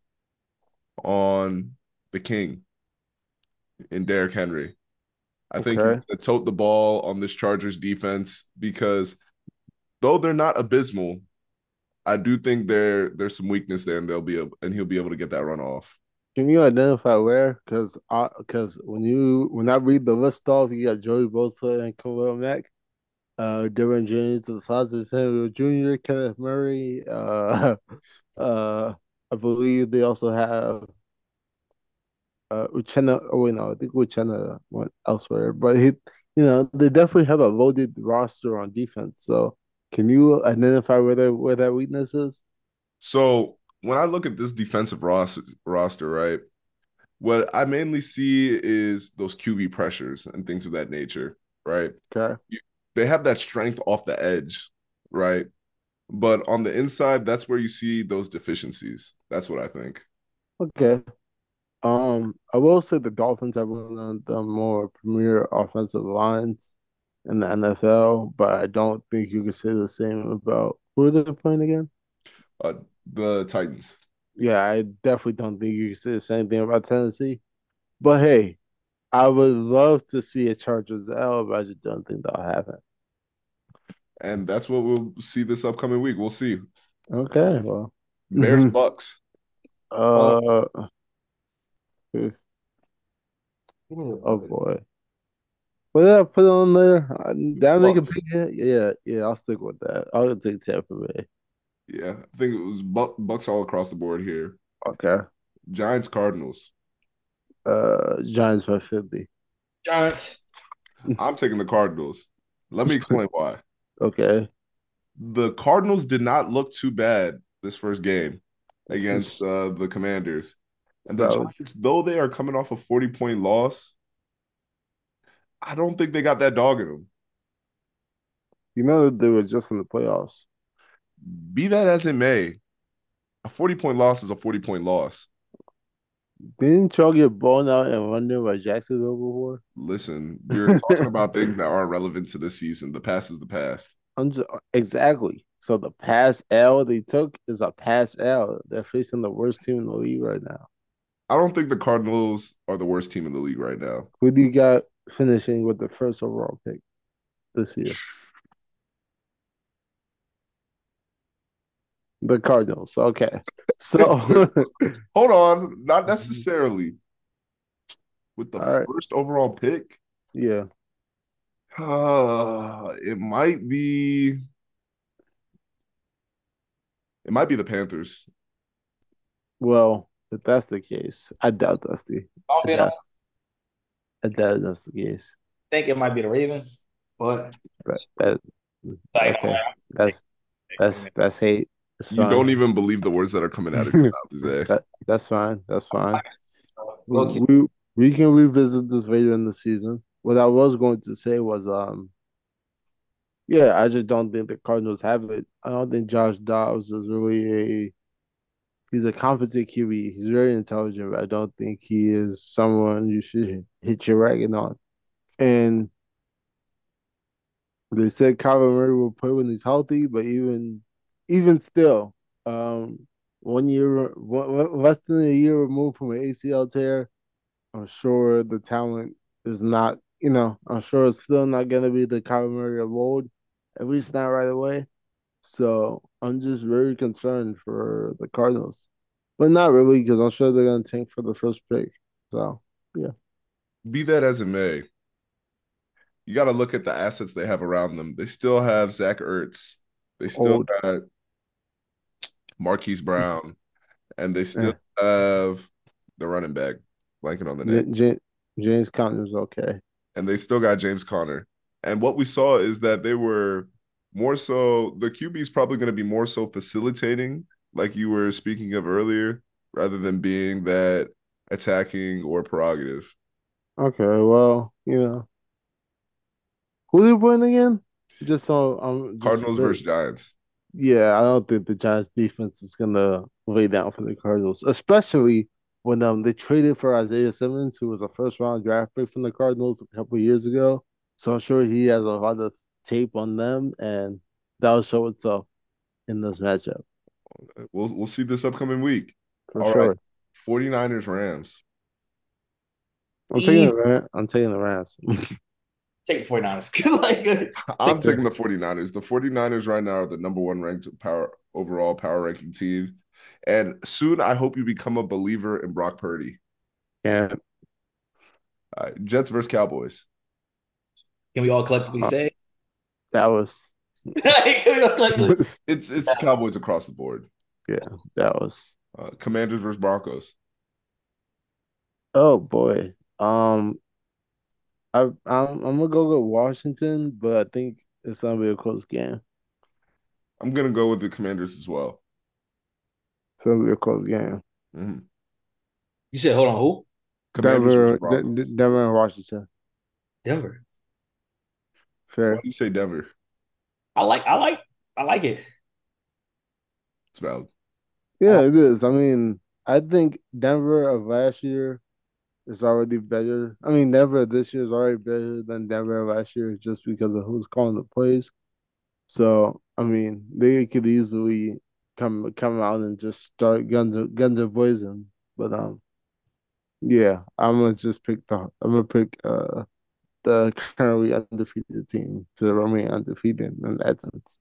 on the King in Derrick Henry. I think he's Okay. going to tote the ball on this Chargers defense because though they're not abysmal, I do think there there's some weakness there, and they'll be able, and he'll be able to get that run off. Can you identify where? Because because when you when I read the list off, you got Joey Bosa and Khalil Mack, uh, Derwin James, Asante Samuel Jr., Kenneth Murray. Uh, uh, I believe they also have uh Uchenna. Oh wait, no, I think Uchenna went elsewhere, but he, you know, they definitely have a loaded roster on defense. So, can you identify where their where that weakness is? So when I look at this defensive roster, roster, right, what I mainly see is those QB pressures and things of that nature, right? Okay, They have that strength off the edge, right? But on the inside, that's where you see those deficiencies. That's what I think. okay. Um, I will say the Dolphins have one of the more premier offensive lines in the NFL, but I don't think you could say the same about who they're they playing again? Uh, the Titans. Yeah, I definitely don't think you can say the same thing about Tennessee. But hey, I would love to see a Chargers L, but I just don't think that'll happen. And that's what we'll see this upcoming week. We'll see. Okay, well, Bears. Bucs. uh, Give me the oh Buccaneers. boy, what did I put on there? Did I make a Bucs. big hit? Yeah, yeah, I'll stick with that. I'll take Tampa Bay. Yeah, I think it was Buck, Bucs all across the board here. Okay, Giants Cardinals. uh, Giants by fifty. Giants. I'm taking the Cardinals. Let me explain why. Okay, the Cardinals did not look too bad this first game against uh, the Commanders. And the. Giants, though they are coming off a 40 point loss, I don't think they got that dog in them. you know that they were just in the playoffs. Be that as it may, a 40 point loss is a 40 point loss. Didn't y'all get blown out and in London by Jacksonville before? Listen, you're talking about things that aren't relevant to this season. The past is the past. I'm just, exactly. So the pass L they took is a pass L. They're facing the worst team in the league right now. I don't think the Cardinals are the worst team in the league right now. Who do you got finishing with the first overall pick this year? The Cardinals. Okay. So Hold on, not necessarily. With the All right. first overall pick, yeah. Uh, it might be. It might be the Panthers. Well, if that's the case, I doubt that's the I'll bet Yeah. I doubt that's the case. think it might be the Ravens, but But that like, Okay. that's that's that's hate. It's You don't even believe the words that are coming out of your mouth, Zay. that, that's fine. That's fine. We, we we can revisit this later in the season. What I was going to say was, um, yeah, I just don't think the Cardinals have it. I don't think Josh Dobbs is really a. He's a competent QB. He's very intelligent, but I don't think he is someone you should hit your wagon on. And they said Kyler Murray will play when he's healthy, but even even still, um, one year, less than a year removed from an ACL tear, I'm sure the talent is not, you know, I'm sure it's still not going to be the Kyler Murray of old, at least not right away. So I'm just very concerned for the Cardinals, but not really because I'm sure they're going to tank for the first pick. So yeah. Be that as it may, you got to look at the assets they have around them. They still have Zach Ertz. They still Old. got Marquise Brown. and they still have the running back blanking on the J- name, J- James Conner's okay. and they still got James Conner. And what we saw is that they were more so the QB is probably going to be more so facilitating, like you were speaking of earlier, rather than being that attacking or prerogative. Okay, well, you know, who they playing again? Just so I'm just Cardinals versus Giants. Yeah, I don't think the Giants defense is gonna lay down for the Cardinals, especially when um they traded for Isaiah Simmons, who was a first round draft pick from the Cardinals a couple years ago. So I'm sure he has a lot of tape on them, and that'll show itself in this matchup We'll we'll see this upcoming week. for All sure. right. 49ers Rams. I'm taking the Ram- I'm taking the Rams. Take the 49ers. like, uh, I'm Take taking the 49ers. The 49ers right now are the number one ranked power overall power ranking team. And soon I hope you become a believer in Brock Purdy. Yeah, All right, Jets versus Cowboys. can we all collectively Uh, say? That was Can we all collectively- It's it's Cowboys across the board. Yeah, that was. Uh, Commanders versus Broncos. Oh boy. Um, I I'm, I'm gonna go with Washington, but I think it's gonna be a close game. I'm gonna go with the Commanders as well. It's gonna be a close game. Mhm. You said, hold on, who? Commanders Denver, versus Broncos. D- D- Denver, and Washington. Denver. Fair. Why do you say Denver? I like, I like, I like it. It's valid. Yeah, it is. I mean, I think Denver of last year is already better. I mean, Denver this year is already better than Denver of last year just because of who's calling the plays. So, I mean, they could easily come come out and just start guns guns a blazing. But um, yeah, I'm gonna just pick the I'm gonna pick uh the currently undefeated team to remain undefeated in that sense.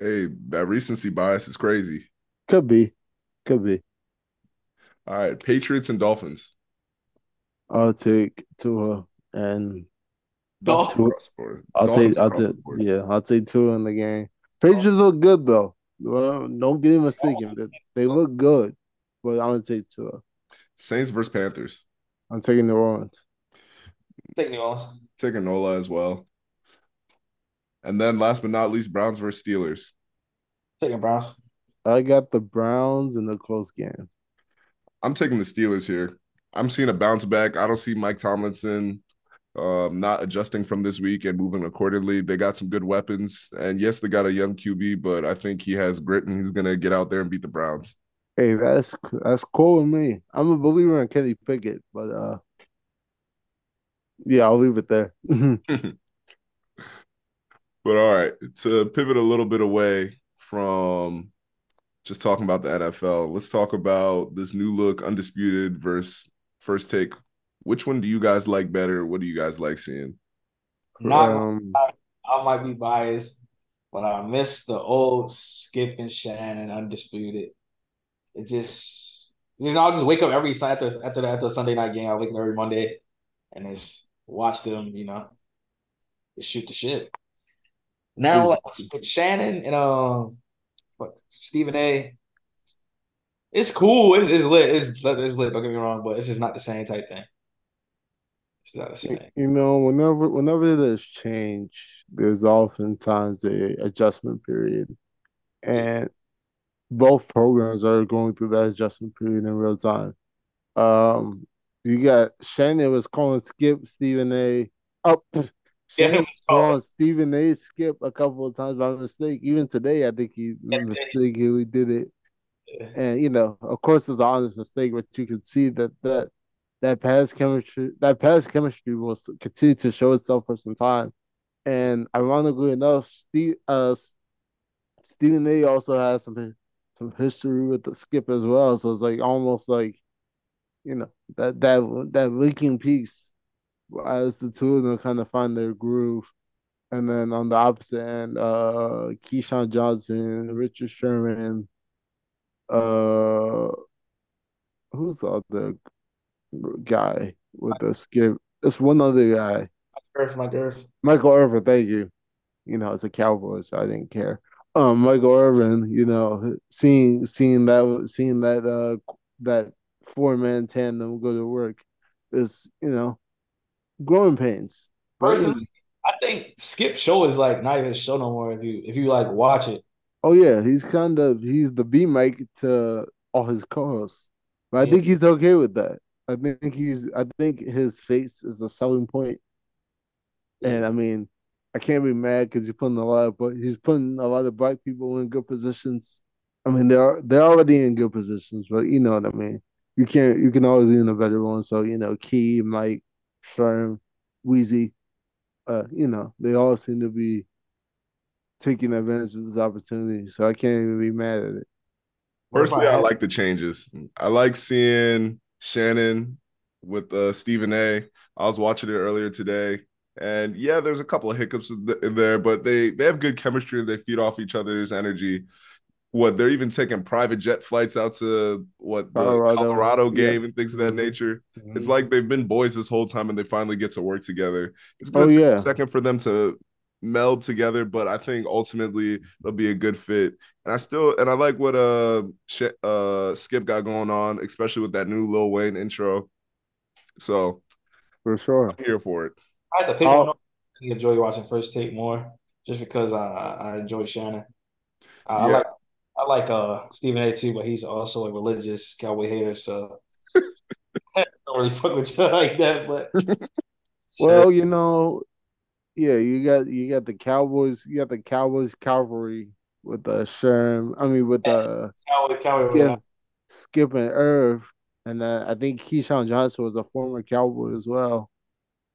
Hey, that recency bias is crazy. Could be, could be. All right, Patriots and Dolphins. I'll take Tua and Dolphins. Tua- Across the board. I'll Dolphins take I'll take yeah, I'll take Tua in the game. Patriots look good though. Well, don't get me mistaken. They, they look good, but I'm gonna take Tua. Saints versus Panthers. I'm taking New Orleans. Take New Orleans. Taking Nola as well. And then last but not least, Browns versus Steelers. Taking Browns. I got the Browns in the close game. I'm taking the Steelers here. I'm seeing a bounce back. I don't see Mike Tomlinson um, not adjusting from this week and moving accordingly. They got some good weapons. And yes, they got a young QB, but I think he has grit and he's going to get out there and beat the Browns. Hey, that's that's cool with me. I'm a believer in Kenny Pickett, but uh, yeah, I'll leave it there. But all right, to pivot a little bit away from just talking about the NFL, let's talk about this new look, undisputed versus first take. Which one do you guys like better? What do you guys like seeing? Not um, I might be biased, but I miss the old Skip and Shannon undisputed. It just you know, I'll just wake up every Sunday after after the, after the Sunday night game. I wake up every Monday and just watch them, you know, shoot the shit. Now like with Shannon and um what Stephen A. It's cool. It's, it's lit. It's, it's lit. Don't get me wrong, but it's just not the same type thing. It's not the same. You know, whenever whenever there's change, there's oftentimes a adjustment period, and both programs are going through that adjustment period in real time. Um, you got Shannon was calling Skip Stephen A. Up. Yeah, Shannon was was calling Stephen A. Skip a couple of times by mistake. Even today, I think he Yes, he did. it. And you know, of course, it's an honest mistake, but you can see that that that past chemistry, that past chemistry will continue to show itself for some time. And ironically enough, Steve, uh, Stephen A. also has some some history with the skip as well. So it's like almost like, you know, that that that linking piece as the two of them kind of find their groove. And then on the opposite end, uh, Keyshawn Johnson, Richard Sherman, uh, who's the other guy with the skip? It's one other guy, Earth, Earth. Michael Irvin. Thank you. You know, it's a Cowboy, so I didn't care. um Michael Irvin, you know, seeing seeing that seeing that uh that four man tandem go to work is you know growing pains. But, you know, Personally, I think Skip show is like not even show no more if you if you like watch it. oh yeah, he's kind of he's the B mic to all his co-hosts, but I Yeah. think he's okay with that. I think he's I think his face is a selling point, and I mean I can't be mad because he's putting a lot of but he's putting a lot of black people in good positions. I mean they're they're already in good positions, but you know what I mean. You can't you can always be in a better one. So you know Key, Mike, Sherm, Wheezy, uh, you know they all seem to be taking advantage of this opportunity. So I can't even be mad at it. Personally, I had- like the changes. I like seeing Shannon with uh, Stephen A. I was watching it earlier today, and yeah, there's a couple of hiccups in th- in there, but they they have good chemistry and they feed off each other's energy. What they're even taking private jet flights out to what the Colorado. Colorado, Yeah. game and things of that Mhm. nature. Mm-hmm. It's like they've been boys this whole time, and they finally get to work together. It's Oh, gonna take yeah. a second for them to meld together, but I think ultimately they'll be a good fit. And I still and I like what uh Sh- uh Skip got going on, especially with that new Lil Wayne intro. So for sure. I'm here for it. I had to pick I'll- one up. I enjoy watching First Take more just because I I enjoy Shannon. I, I like I like uh Stephen A too, but he's also a religious cowboy hater, so I don't really fuck with you like that. But Well, you know, yeah, you got you got the Cowboys, you got the Cowboys cavalry with the Sherm. I mean, with the Cowboys, Cowboys, Skip, Skip and Irv, and then I think Keyshawn Johnson was a former Cowboy as well.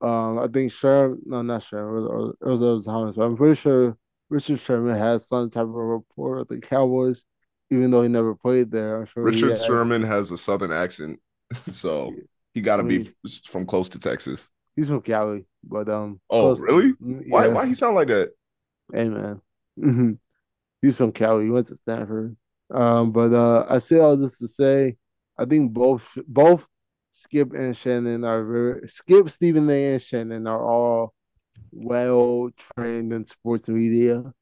Um, I think Sherm, no, not Sherm, it was, it was, it was Thomas, but I'm pretty sure Richard Sherman has some type of rapport with the Cowboys, even though he never played there. I'm sure Richard had- Sherman has a southern accent, so he got to I be from close to Texas. He's from Cali, but um. Oh, really? Mm, Why? yeah. Why he sound like that? Hey man, hmm he's from Cali. He went to Stanford. Um, but uh, I say all this to say, I think both both Skip and Shannon are very Skip, Stephen A, and Shannon are all well trained in sports media,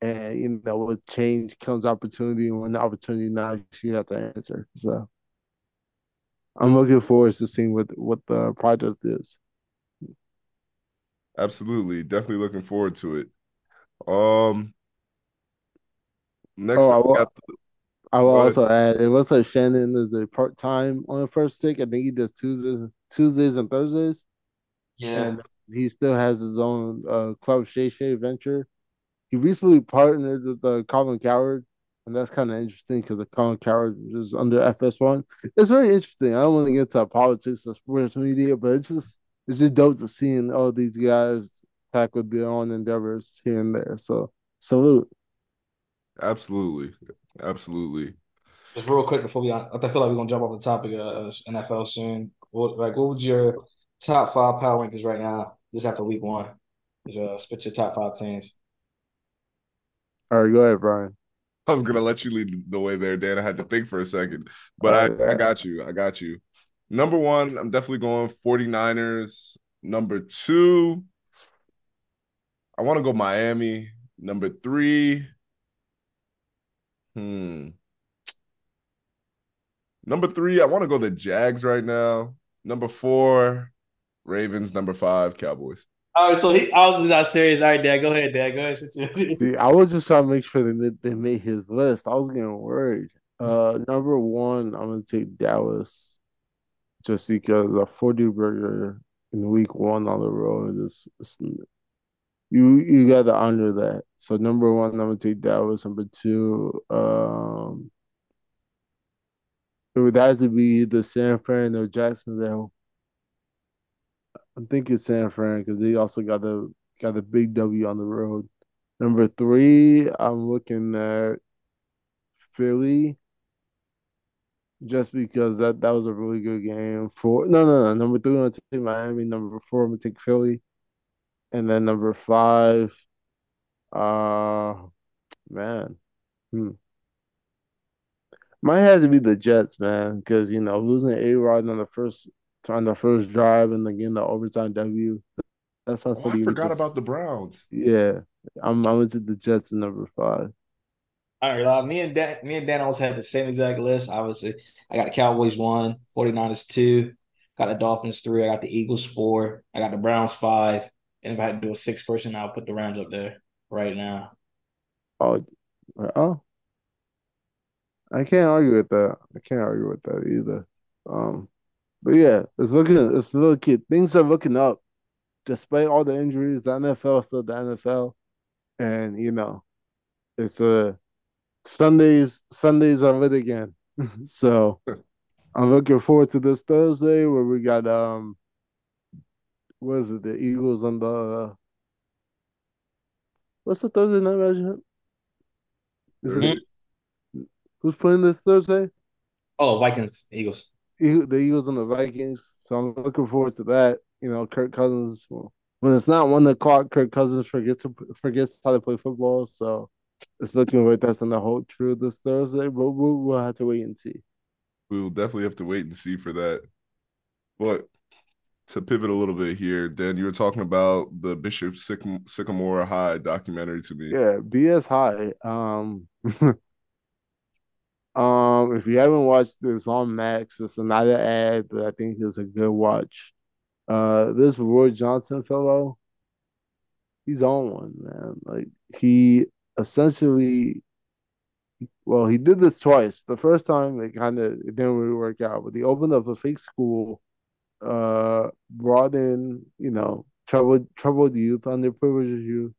and you know with change comes opportunity, and when the opportunity knocks, you have to answer. So I'm looking forward to seeing what what the project is. Absolutely, definitely looking forward to it. Um, next Oh, I up, we will- got I will also add it looks like Shannon is a part time on the first stick. I think he does Tuesdays, Tuesdays and Thursdays, yeah. and he still has his own uh, Club Shay Shay venture. He recently partnered with uh, Colin Cowherd, and that's kind of interesting because the Colin Cowherd is under FS1. It's very interesting. I don't want to get into politics or sports media, but it's just it's just dope to seeing all these guys tackle their own endeavors here and there. So salute. absolutely, absolutely. Just real quick before we, I feel like we're gonna jump off the topic of NFL soon. What, like, what would your top five power rankings right now? Just after week one, just uh, spit your top five teams. All right, go ahead, Brian. I was gonna let you lead the way there, Dan. I had to think for a second, but Oh, I, I got you. I got you. Number one, I'm definitely going 49ers. Number two, I want to go Miami. Number three, hmm. Number three, I want to go the Jags right now. Number four, Ravens. Number five, Cowboys. All right, so he, I was not serious. All right, Dad, go ahead, Dad, go ahead. Spit your- See, I was just trying to make sure they made, they made his list. I was getting worried. Uh, number one, I'm gonna take Dallas, just because a 40 burger in week one on the road is, is you you got to honor that. So number one, I'm gonna take Dallas. Number two, um, it would have to be either San Fran or Jacksonville. I'm it's San Fran because they also got the got the big W on the road. Number three, I'm looking at Philly, just because that that was a really good game. Four, no, no, no. Number three, I'm gonna take Miami. Number four, I'm gonna take Philly, and then number five, uh, man, hmm. Might have to be the Jets, man, because you know losing A Rod on the first on the first drive and again getting the overtime W. That's how Oh, I somebody forgot just- about the Browns. yeah. I'm I'm into the Jets in number five. All right, uh, me and Dan, me and Dan also had the same exact list. Obviously, I got the Cowboys one, 49ers two, got the Dolphins three, I got the Eagles four, I got the Browns five, and if I had to do a six person, I'll put the Rams up there right now. Oh, oh, I can't argue with that. I can't argue with that either. Um, but yeah, it's looking, it's looking, things are looking up, despite all the injuries. The NFL is still the NFL, and you know, it's a Sundays. Sundays are lit again, so I'm looking forward to this Thursday where we got um, what is it? The Eagles on the. Uh, what's the Thursday night matchup? Is it who's playing this Thursday? Oh, Vikings, Eagles. The Eagles and the Vikings. So I'm looking forward to that. You know, Kirk Cousins. When it's not one o'clock, Kirk Cousins forgets to forgets how to play football. So it's looking like that's gonna hold true this Thursday. But we'll, we'll have to wait and see. We will definitely have to wait and see for that. But to pivot a little bit here, Dan, you were talking about the Bishop Sycamore High documentary to me. Yeah, BS High. Um, um, if you haven't watched this on Max, it's another ad, but I think it's a good watch. Uh, this Roy Johnson fellow, he's on one, man. Like he essentially, well, he did this twice. The first time it kind of it didn't really work out, but he opened up a fake school uh, brought in, you know, troubled troubled youth, underprivileged youth,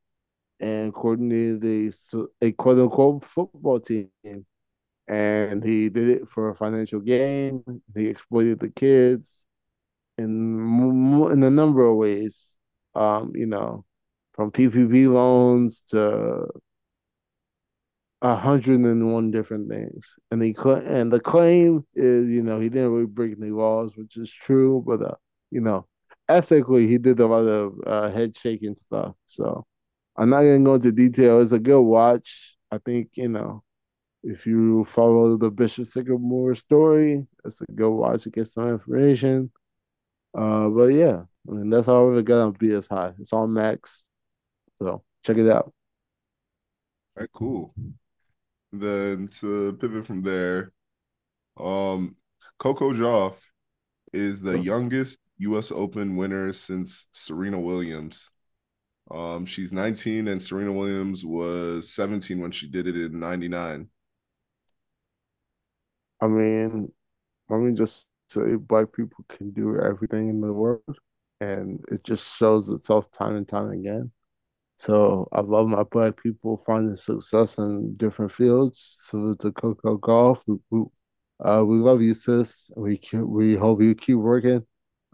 and coordinated a, a quote unquote football team. And he did it for a financial gain. He exploited the kids in in a number of ways. Um, you know, from PPP loans to a hundred and one different things, and he and the claim is, you know, he didn't really break any laws, which is true, but uh, you know, ethically, he did a lot of uh, head shaking stuff. So I'm not gonna go into detail. It's a good watch. I think you know, if you follow the Bishop Sycamore story, it's a good watch to get some information. Uh, but yeah, I mean that's all we got on BS High. It's on Max, so check it out. All right, cool. Then to pivot from there, um, Coco Gauff is the youngest U.S. Open winner since Serena Williams. Um, she's 19 and Serena Williams was 17 when she did it in 99. I mean, let me just say black people can do everything in the world and it just shows itself time and time again. So I love my black people finding success in different fields. So to Coco Gauff, we, we, uh, we love you, sis. We we hope you keep working.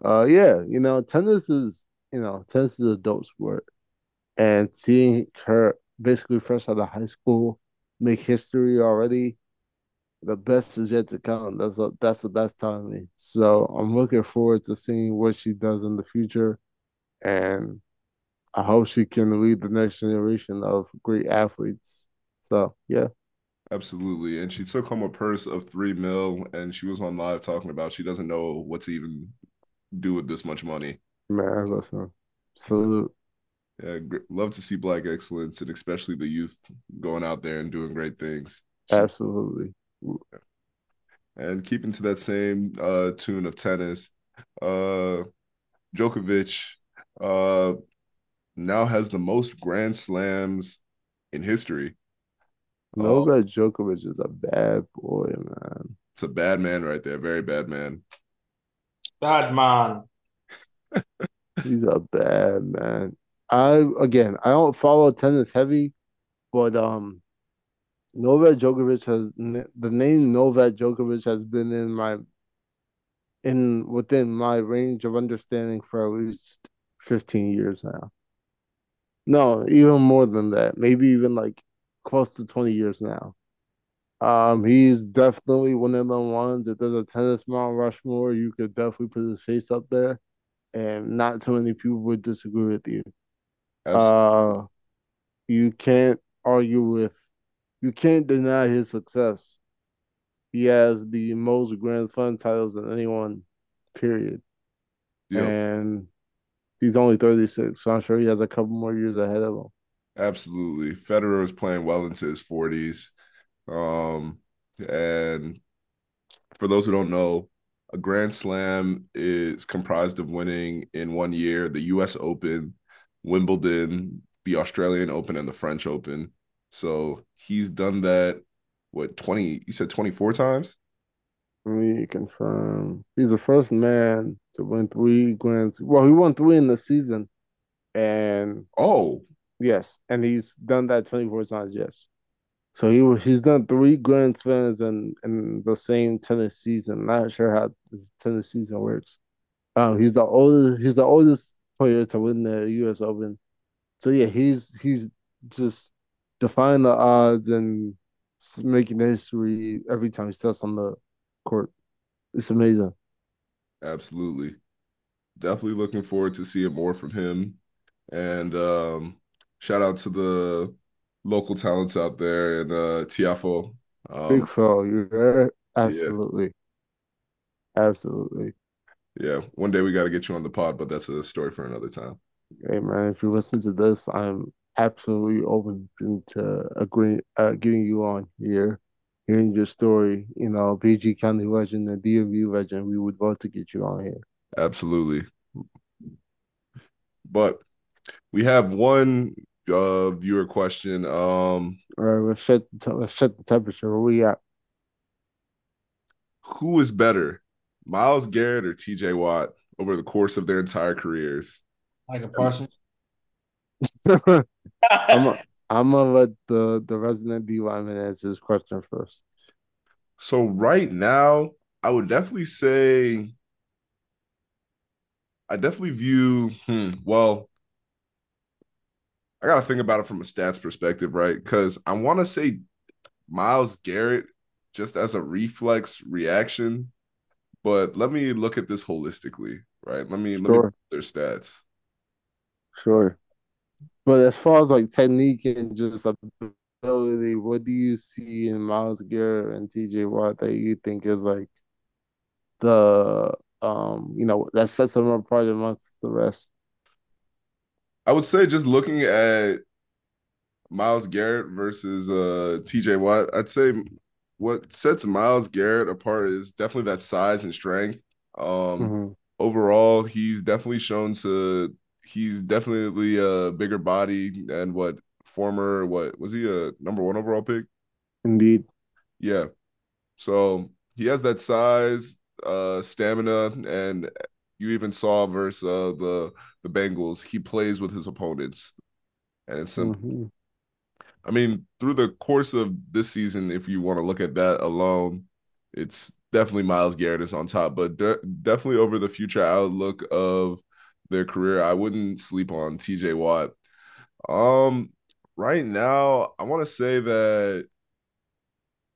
Uh, yeah, you know, tennis is you know tennis is a dope sport, and seeing her basically fresh out of high school make history already, the best is yet to come. That's what that's what that's telling me. So I'm looking forward to seeing what she does in the future, and I hope she can lead the next generation of great athletes. So yeah. Absolutely. And she took home a purse of three mil and she was on live talking about she doesn't know what to even do with this much money. Man, listen. Salute. Yeah, love to see black excellence and especially the youth going out there and doing great things. Absolutely. And keeping to that same uh, tune of tennis, uh, Djokovic uh, now has the most Grand Slams in history. Novak um, Djokovic is a bad boy, man. It's a bad man right there. Very bad man. Bad man. He's a bad man. I again, I don't follow tennis heavy, but um, Novak Djokovic has the name Novak Djokovic has been in my in within my range of understanding for at least fifteen years now. No, even more than that. Maybe even like close to 20 years now. Um, he's definitely one of the ones. If there's a tennis Mount Rushmore, you could definitely put his face up there, and not too many people would disagree with you. Absolutely. Uh, you can't argue with, you can't deny his success. He has the most Grand Slam titles than anyone, period. Yep. And he's only 36, so I'm sure he has a couple more years ahead of him. Absolutely. Federer is playing well into his 40s. Um, and for those who don't know, a Grand Slam is comprised of winning in one year the U.S. Open, Wimbledon, the Australian Open, and the French Open. So he's done that. What twenty? You said twenty four times. Let me confirm. He's the first man to win three Grand. Well, he won three in the season, and oh yes, and he's done that twenty four times. Yes, so he he's done three Grand Slams in in the same tennis season. Not sure how this tennis season works. Um, he's the oldest. He's the oldest player to win the U.S. Open. So yeah, he's he's just defying the odds and making history every time he steps on the court. It's amazing. Absolutely. Definitely looking forward to seeing more from him. And um, shout out to the local talents out there and uh Tiafoe. Um, Big Phil, you're right. Absolutely. Yeah. Absolutely. Yeah. One day we got to get you on the pod, but that's a story for another time. Hey man, if you listen to this, I'm absolutely open to agreeing, uh, getting you on here hearing your story, you know, PG County legend and DMV legend, we would love to get you on here. Absolutely. But we have one uh viewer question. Um all right, let's set the let's set the temperature. Where we at? Who is better, Myles Garrett or TJ Watt over the course of their entire careers? Like a Parsons. I'm, I'm gonna let the the resident D lineman answer this question first. So right now, I would definitely say I definitely view hmm, well. I gotta think about it from a stats perspective, right? Because I want to say Myles Garrett just as a reflex reaction, but let me look at this holistically, right? Let me sure. let me their stats. Sure. But as far as like technique and just ability, what do you see in Myles Garrett and TJ Watt that you think is like the um you know that sets them apart amongst the rest? I would say just looking at Myles Garrett versus uh TJ Watt, I'd say what sets Myles Garrett apart is definitely that size and strength. Um mm-hmm. overall, he's definitely shown to he's definitely a bigger body and what former what was he a number one overall pick? Indeed. Yeah. So he has that size, uh, stamina, and you even saw versus uh, the the Bengals. He plays with his opponents, and it's simple. Mm-hmm. I mean, through the course of this season, if you want to look at that alone, it's definitely Myles Garrett is on top, but de- definitely over the future outlook of their career, I wouldn't sleep on TJ Watt. Um, right now, I want to say that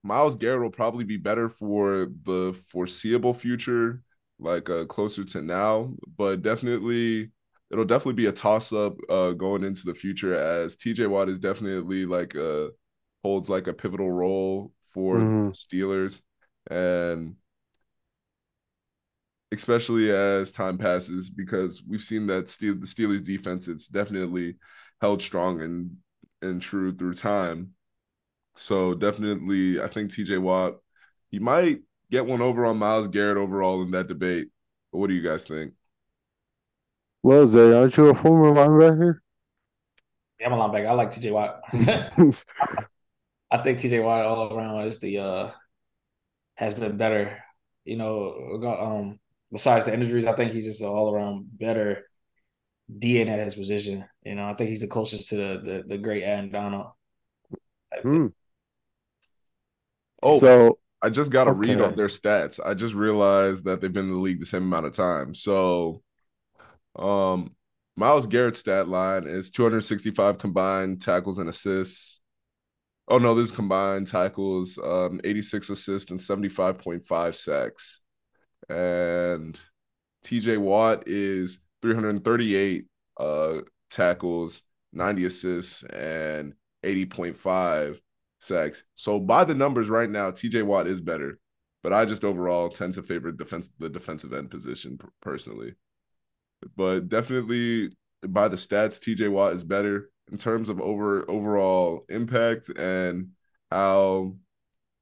Myles Garrett will probably be better for the foreseeable future, like uh, closer to now, but definitely it'll definitely be a toss up uh, going into the future as TJ Watt is definitely like uh holds like a pivotal role for mm-hmm. the Steelers and especially as time passes, because we've seen that Steel, the Steelers defense it's definitely held strong and and true through time. So definitely, I think TJ Watt he might get one over on Myles Garrett overall in that debate. But what do you guys think? Well, Zay, aren't you a former linebacker? Yeah, I'm a linebacker. I like TJ Watt. I think TJ Watt all around is the uh has been better. You know, um, besides the injuries, I think he's just an all around better DN at his position. You know, I think he's the closest to the the, the great Aaron Donald. Hmm. Oh, so I just got to okay. read on their stats. I just realized that they've been in the league the same amount of time. So, um, Myles Garrett's stat line is 265 combined tackles and assists. Oh no, this combined tackles, um, 86 assists and 75.5 sacks and TJ Watt is 338 uh, tackles, 90 assists, and 80.5 sacks. So by the numbers right now, TJ Watt is better, but I just overall tend to favor defense the defensive end position personally. But definitely by the stats, TJ Watt is better in terms of over overall impact and how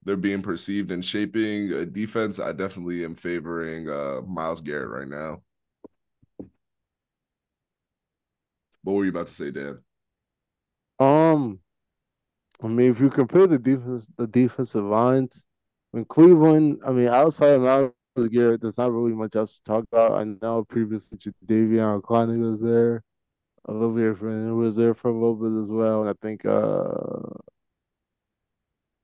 they're being perceived and shaping a defense, I definitely am favoring uh, Myles Garrett right now. What were you about to say, Dan? Um, I mean, if you compare the defense, the defensive lines, when Cleveland, I mean, outside of Myles Garrett, there's not really much else to talk about. I know previously Davion Clowney was there, Olivier Vernon was there for a little bit as well, and I think uh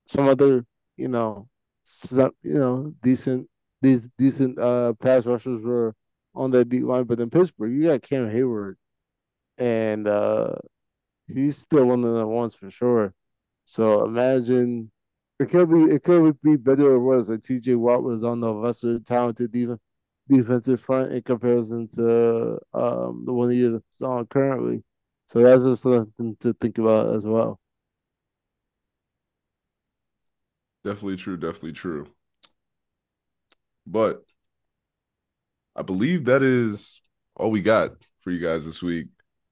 some other, you know, some you know decent these decent uh pass rushers were on that deep line, but in Pittsburgh, you got Cam Heyward, and uh he's still one of the ones for sure. So imagine it could be it could be better or worse. Like T.J. Watt was on the lesser talented def- defensive front in comparison to um the one he is on currently. So that's just something to think about as well. Definitely true. Definitely true. But I believe that is all we got for you guys this week.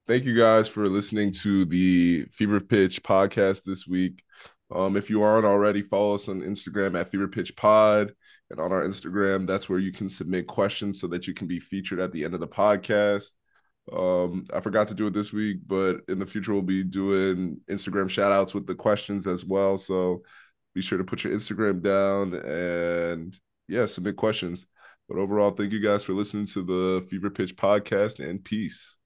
Thank you guys for listening to the Fever Pitch podcast this week. Um, if you aren't already, follow us on Instagram at Fever Pitch Pod. And on our Instagram, that's where you can submit questions so that you can be featured at the end of the podcast. Um, I forgot to do it this week, but in the future, we'll be doing Instagram shout outs with the questions as well. So be sure to put your Instagram down and yeah, submit questions. But overall, thank you guys for listening to the Fever Pitch podcast and peace.